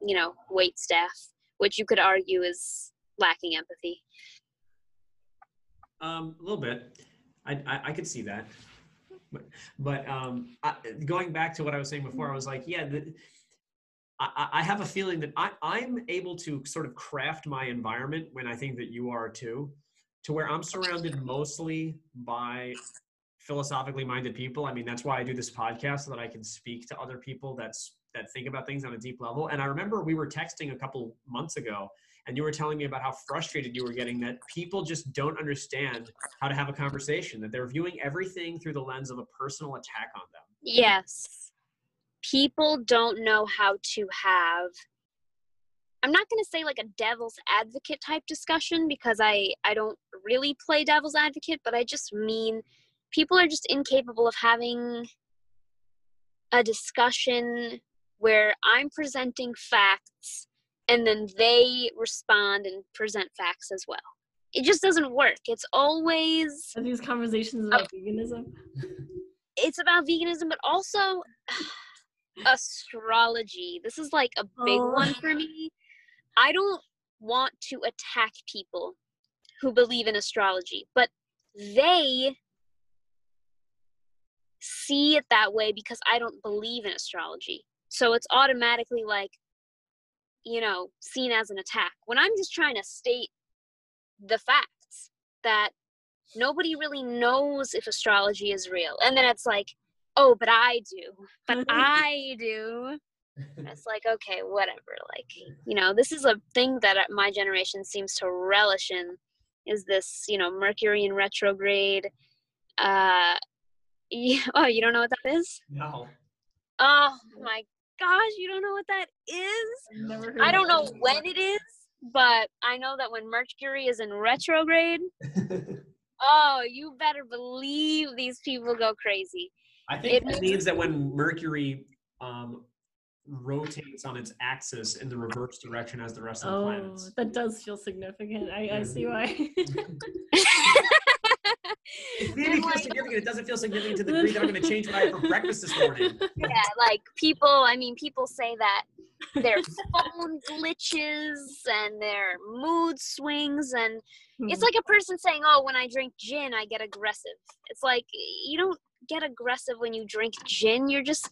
you know wait staff which you could argue is lacking empathy Um, a little bit. I, I I could see that. But but um, I, going back to what I was saying before, I was like, yeah, the, I I- have a feeling that I I'm able to sort of craft my environment when I think that you are too, to where I'm surrounded mostly by philosophically minded people. I mean, that's why I do this podcast so that I can speak to other people that's that think about things on a deep level. And I remember we were texting a couple months ago and you were telling me about how frustrated you were getting that people just don't understand how to have a conversation that they're viewing everything through the lens of a personal attack on them. Yes. People don't know how to have i'm not going to say like a devil's advocate type discussion because i i don't really play devil's advocate but i just mean people are just incapable of having a discussion where i'm presenting facts and then they respond and present facts as well it just doesn't work it's always Are these conversations about oh. veganism? it's about veganism, but also astrology. This is like a big Oh. one for me. I don't want to attack people who believe in astrology, but they see it that way because I don't believe in astrology. So it's automatically like, you know, seen as an attack. When I'm just trying to state the facts that nobody really knows if astrology is real. And then it's like, oh, but I do. But I do. It's like, okay, whatever. Like, you know, this is a thing that uh, my generation seems to relish in is this, you know, Mercury in retrograde. Uh, yeah, oh, you don't know what that is? no Oh my gosh, you don't know what that is? I don't know that. when it is, but I know that when Mercury is in retrograde, oh, you better believe these people go crazy. i think It it means- means that when mercury um, rotates on its axis in the reverse direction as the rest of the Oh, planets that does feel significant. I, I see why. it And, feels like- significant it doesn't feel significant to the degree that i'm going to change what i had for breakfast this morning yeah, like people, I mean, people say that their phone glitches and their mood swings and it's hmm. like a person saying, "Oh, when I drink gin, I get aggressive." It's like you don't get aggressive when you drink gin. You're just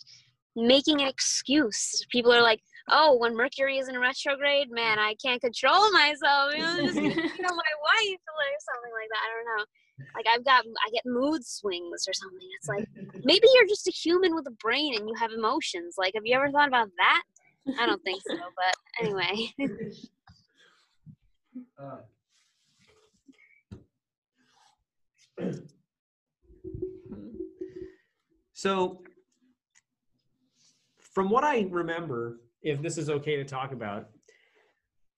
making an excuse. People are like, "Oh, when Mercury is in retrograde, man, I can't control myself. You know, just you know, my wife or something like that. I don't know. Like I've got, I get mood swings or something. It's like maybe you're just a human with a brain and you have emotions. Like, have you ever thought about that? I don't think so, but anyway. Uh, So, from what I remember, if this is okay to talk about,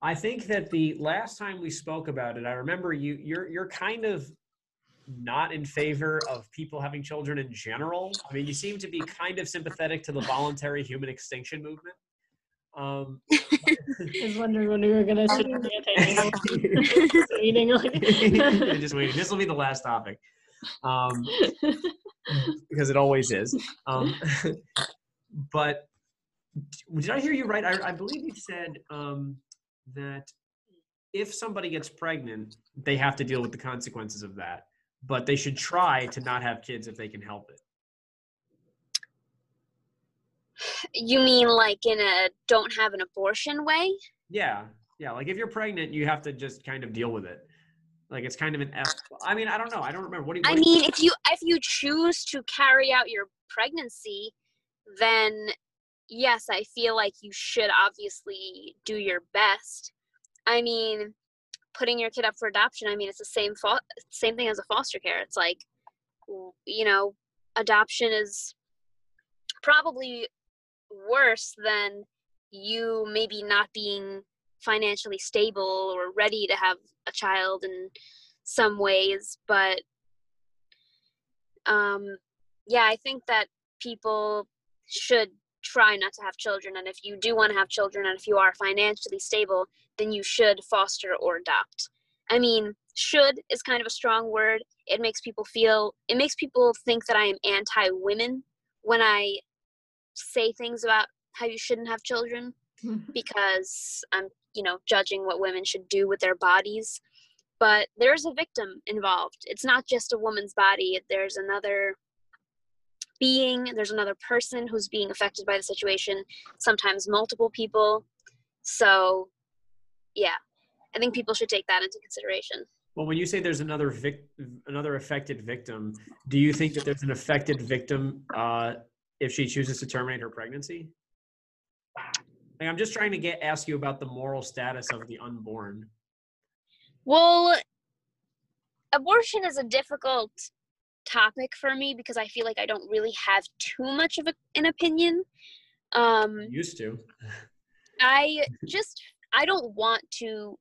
I think that the last time we spoke about it, I remember you you're you're kind of not in favor of people having children in general. I mean, you seem to be kind of sympathetic to the voluntary human extinction movement. Um, I was wondering when we were gonna shoot the anti meeting. Like, just waiting. This will be the last topic. Um, because it always is. Um, but did I hear you right? I, I believe you said um, that if somebody gets pregnant, they have to deal with the consequences of that, but they should try to not have kids if they can help it. You mean like in a don't have an abortion way? Yeah, yeah. Like if you're pregnant, you have to just kind of deal with it. Like it's kind of an F. I mean, I don't know. I don't remember. What do you? I what do you- mean, if you if you choose to carry out your pregnancy, then yes, I feel like you should obviously do your best. I mean, putting your kid up for adoption, I mean, it's the same fo- same thing as a foster care. It's like you know, adoption is probably worse than you maybe not being financially stable or ready to have a child in some ways but um yeah i think that people should try not to have children and if you do want to have children and if you are financially stable then you should foster or adopt i mean should is kind of a strong word it makes people feel it makes people think that i am anti women when i say things about how you shouldn't have children because I'm, you know, judging what women should do with their bodies. But there's a victim involved. It's not just a woman's body. There's another being, there's another person who's being affected by the situation, sometimes multiple people. So, yeah, I think people should take that into consideration. Well, when you say there's another vic- another affected victim, do you think that there's an affected victim uh, if she chooses to terminate her pregnancy? Like, I'm just trying to get ask you about the moral status of the unborn. Well, abortion is a difficult topic for me because I feel like I don't really have too much of a, an opinion. Um, Used to. I just I don't want to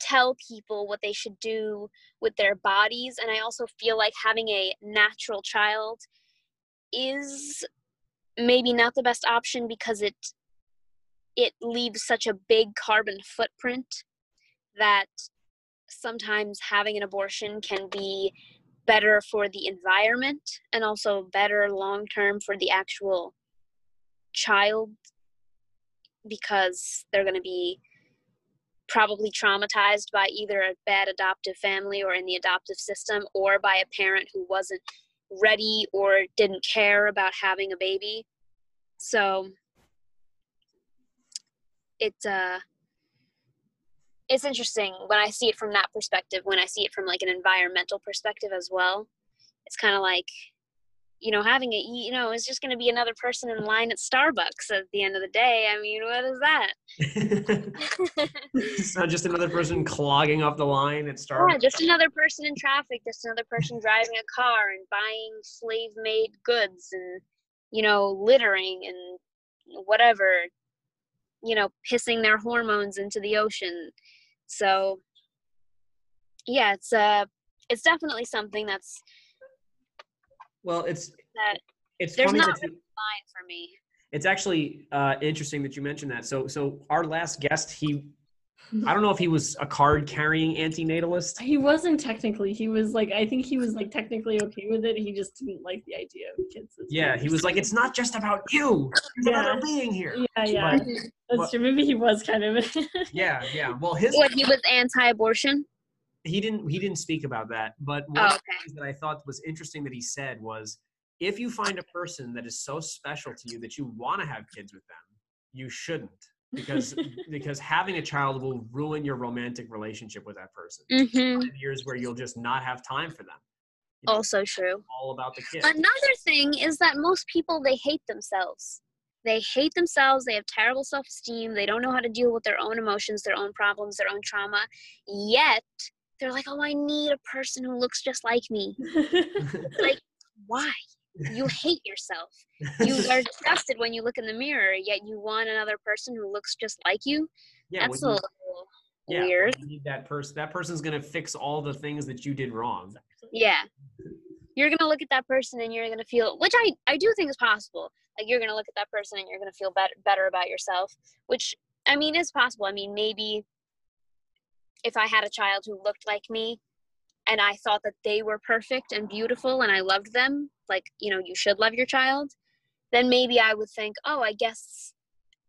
tell people what they should do with their bodies and I also feel like having a natural child is maybe not the best option because it it leaves such a big carbon footprint that sometimes having an abortion can be better for the environment and also better long term for the actual child because they're going to be probably traumatized by either a bad adoptive family or in the adoptive system or by a parent who wasn't ready or didn't care about having a baby. So it's uh it's interesting when i see it from that perspective when i see it from like an environmental perspective as well. It's kind of like you know having it, you know it's just going to be another person in line at starbucks at the end of the day i mean what is that it's not just another person clogging up the line at Starbucks. yeah just another person in traffic just another person driving a car and buying slave made goods and you know littering and whatever you know pissing their hormones into the ocean so yeah it's uh it's definitely something that's Well, it's that it's There's funny not that you, fine for me it's actually uh, interesting that you mentioned that. So so our last guest, he I don't know if he was a card carrying antinatalist. He wasn't technically. He was like, I think he was like technically okay with it. He just didn't like the idea of kids. as Yeah, he was like, it's not just about you. There's Yeah. another being here. Yeah, yeah. But- That's but- true. Maybe he was kind of. yeah, yeah. Well, his what he was anti-abortion he didn't he didn't speak about that. But one oh of the things that I thought was interesting that he said was, if you find a person that is so special to you that you want to have kids with them, you shouldn't because because having a child will ruin your romantic relationship with that person. hmm years where you'll just not have time for them. You know, also true all about the kid. Another thing is that most people they hate themselves. They hate themselves. They have terrible self-esteem. They don't know how to deal with their own emotions, their own problems, their own trauma. Yet they're like, "Oh, I need a person who looks just like me." Like, why? You hate yourself. You are disgusted when you look in the mirror. Yet you want another person who looks just like you. yeah, That's a little yeah, weird. you need that person. That person's gonna fix all the things that you did wrong. Yeah. You're gonna look at that person and you're gonna feel, which I I do think is possible. Like you're gonna look at that person and you're gonna feel better better about yourself, which I mean is possible. I mean maybe if I had a child who looked like me, and I thought that they were perfect and beautiful and I loved them, like you know you should love your child, then maybe I would think, oh, I guess,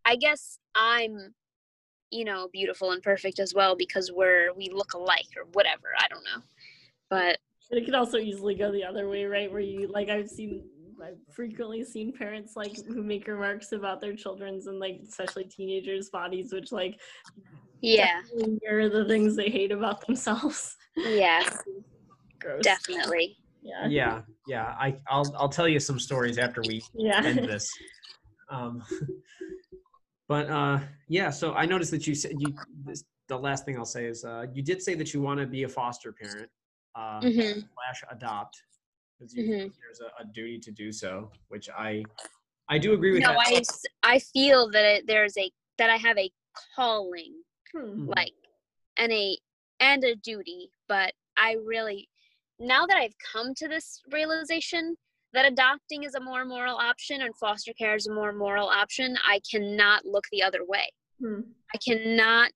I guess I'm, you know, beautiful and perfect as well because we're we look alike or whatever. I don't know, but it could also easily go the other way, right? Where you like I've seen I've frequently seen parents like who make remarks about their children's and like especially teenagers' bodies, which like Yeah. definitely mirror the things they hate about themselves. Yeah. Gross. Definitely. Yeah. Yeah, yeah. I I'll I'll tell you some stories after we Yeah. end this. Um, but uh, yeah, so I noticed that you said you. This, the last thing I'll say is uh, you did say that you want to be a foster parent uh, Mhm. slash adopt because you Mhm. there's a, a duty to do so, which I I do agree with No, that. I, s- I feel that it, there's a that I have a calling Hmm. Like and a and a duty but i really now that i've come to this realization that adopting is a more moral option and foster care is a more moral option i cannot look the other way Hmm. i cannot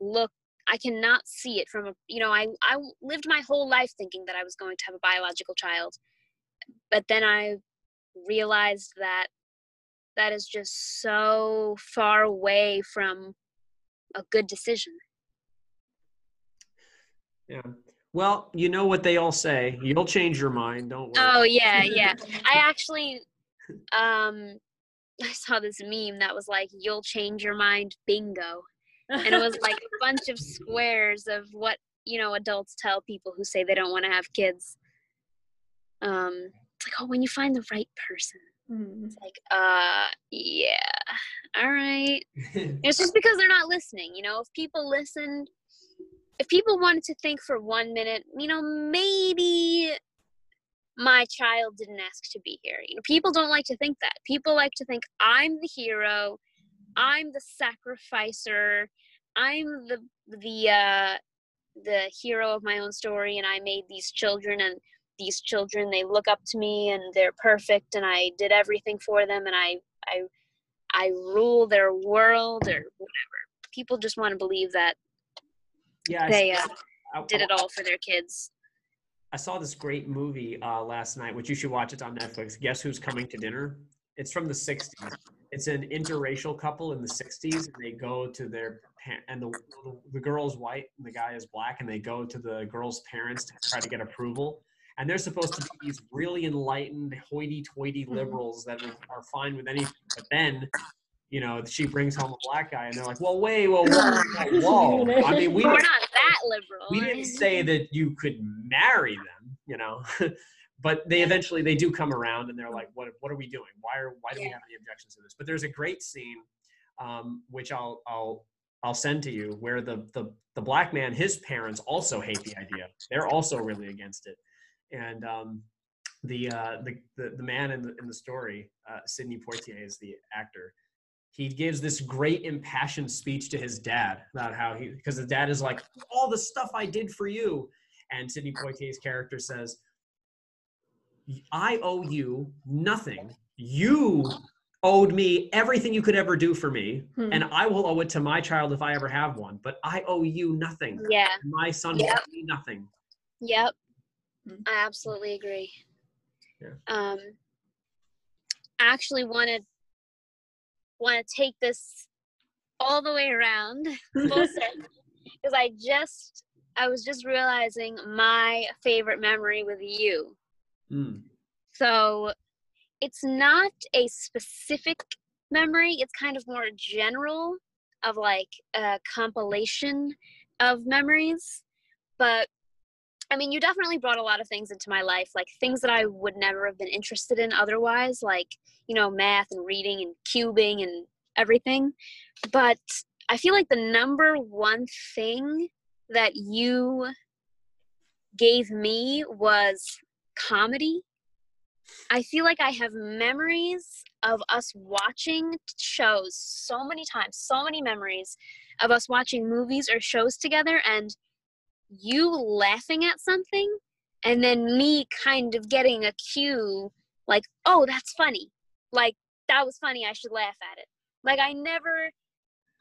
look i cannot see it from a you know i i lived my whole life thinking that i was going to have a biological child but then i realized that that is just so far away from a good decision Yeah. Well, you know what they all say. You'll change your mind. Don't worry. Oh yeah, yeah. I actually um I saw this meme that was like you'll change your mind bingo. And it was like a bunch of squares of what, you know, adults tell people who say they don't want to have kids. Um it's like, oh, when you find the right person. Hmm. It's like, uh yeah. All right. It's just because they're not listening, you know. If people listened, if people wanted to think for one minute, you know, maybe my child didn't ask to be here. You know, people don't like to think that. People like to think I'm the hero, I'm the sacrificer, I'm the the uh the hero of my own story and I made these children and these children they look up to me and they're perfect and I did everything for them and I I I rule their world or whatever. People just want to believe that yeah. They uh, I- did it all for their kids. I saw this great movie uh, last night, which you should watch. It's on Netflix. Guess who's coming to dinner? It's from the '60s. It's an interracial couple in the '60s, and they go to their and the the girl's white and the guy is black, and they go to the girl's parents to try to get approval. And they're supposed to be these really enlightened, hoity-toity liberals that are- fine with anything. But then, you know, she brings home a black guy, and they're like, "Well, wait, well, whoa, whoa, whoa." I mean, we We're don't that liberal. we didn't say that you could marry them, you know, but they eventually they do come around and they're like, what what are we doing? Why are why do we Yeah. have any objections to this? But there's a great scene, um, which I'll I'll I'll send to you where the the the black man his parents also hate the idea. They're also really against it, and um, the uh, the, the the man in the in the story, uh, Sidney Poitier is the actor he gives this great impassioned speech to his dad about how he because the dad is like all the stuff i did for you and sidney poitier's character says i owe you nothing you owed me everything you could ever do for me Hmm. and i will owe it to my child if i ever have one but i owe you nothing yeah. my son Yep. owes me nothing Yep. Mm. I absolutely agree. Yeah. Um, I actually want to want to take this all the way around because I just I was just realizing my favorite memory with you. Mm. So it's not a specific memory, it's kind of more general of like a compilation of memories. But I mean, you definitely brought a lot of things into my life, like things that I would never have been interested in otherwise, like, you know, math and reading and cubing and everything. But I feel like the number one thing that you gave me was comedy. I feel like I have memories of us watching shows so many times, so many memories of us watching movies or shows together and you laughing at something and then me kind of getting a cue like, oh, that's funny. Like, that was funny. I should laugh at it. Like, I never,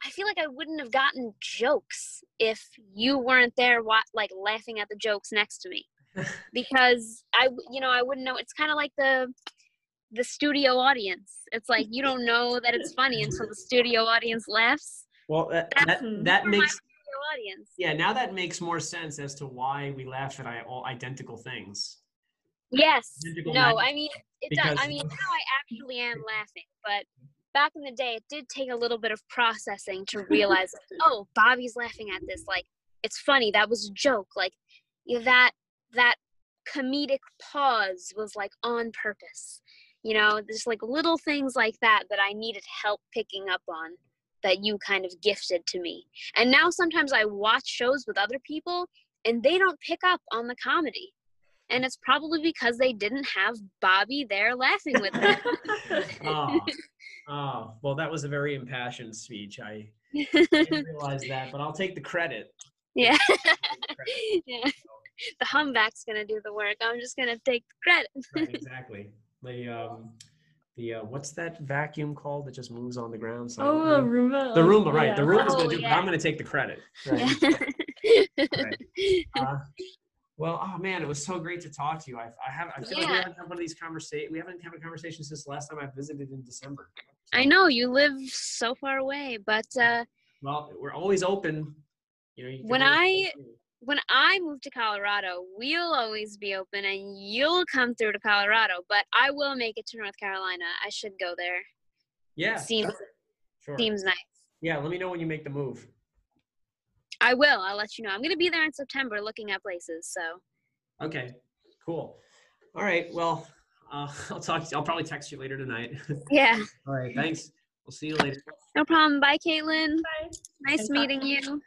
I feel like I wouldn't have gotten jokes if you weren't there, wa- like, laughing at the jokes next to me because I, you know, I wouldn't know. It's kind of like the the studio audience. It's like you don't know that it's funny until the studio audience laughs. well that that, that makes audience. yeah now that makes more sense as to why we laugh at all identical things Yes. Identical No. I mean it does. I mean now I actually am laughing, but back in the day, it did take a little bit of processing to realize, oh, Bobby's laughing at this. Like, it's funny. That was a joke. Like, that that comedic pause was like on purpose. You know, there's like little things like that that I needed help picking up on that you kind of gifted to me. And now sometimes I watch shows with other people and they don't pick up on the comedy. And it's probably because they didn't have Bobby there laughing with them. oh, oh, well, that was a very impassioned speech. I didn't realize that, but I'll take the credit. yeah. The credit. yeah. The humbug's gonna do the work. I'm just gonna take the credit. Right, exactly. The um, the uh, what's that vacuum called that just moves on the ground? Oh, silently? a Roomba. the oh, Roomba, right? The yeah. Roomba's Oh, gonna do. it, but yeah. I'm gonna take the credit. Right. Yeah. Uh, well, oh man, it was so great to talk to you. I, I have, I feel like we Yeah. haven't had one of these conversations. We haven't had a conversation since the last time I visited in December. I know you live so far away, but uh, Well, we're always open. You know, you When I- come through. When I move to Colorado, we'll always be open and you'll come through to Colorado, but I will make it to North Carolina. I should go there. yeah, seems- sure. sure. Seems nice. Yeah, let me know when you make the move. I will. I'll let you know. I'm going to be there in September looking at places. So, Okay, cool. All right, well, uh, I'll talk. To you, I'll probably text you later tonight. yeah, All right, thanks. We'll see you later. no problem. Bye, Caitlin. Bye. Nice Nice talking meeting you. you.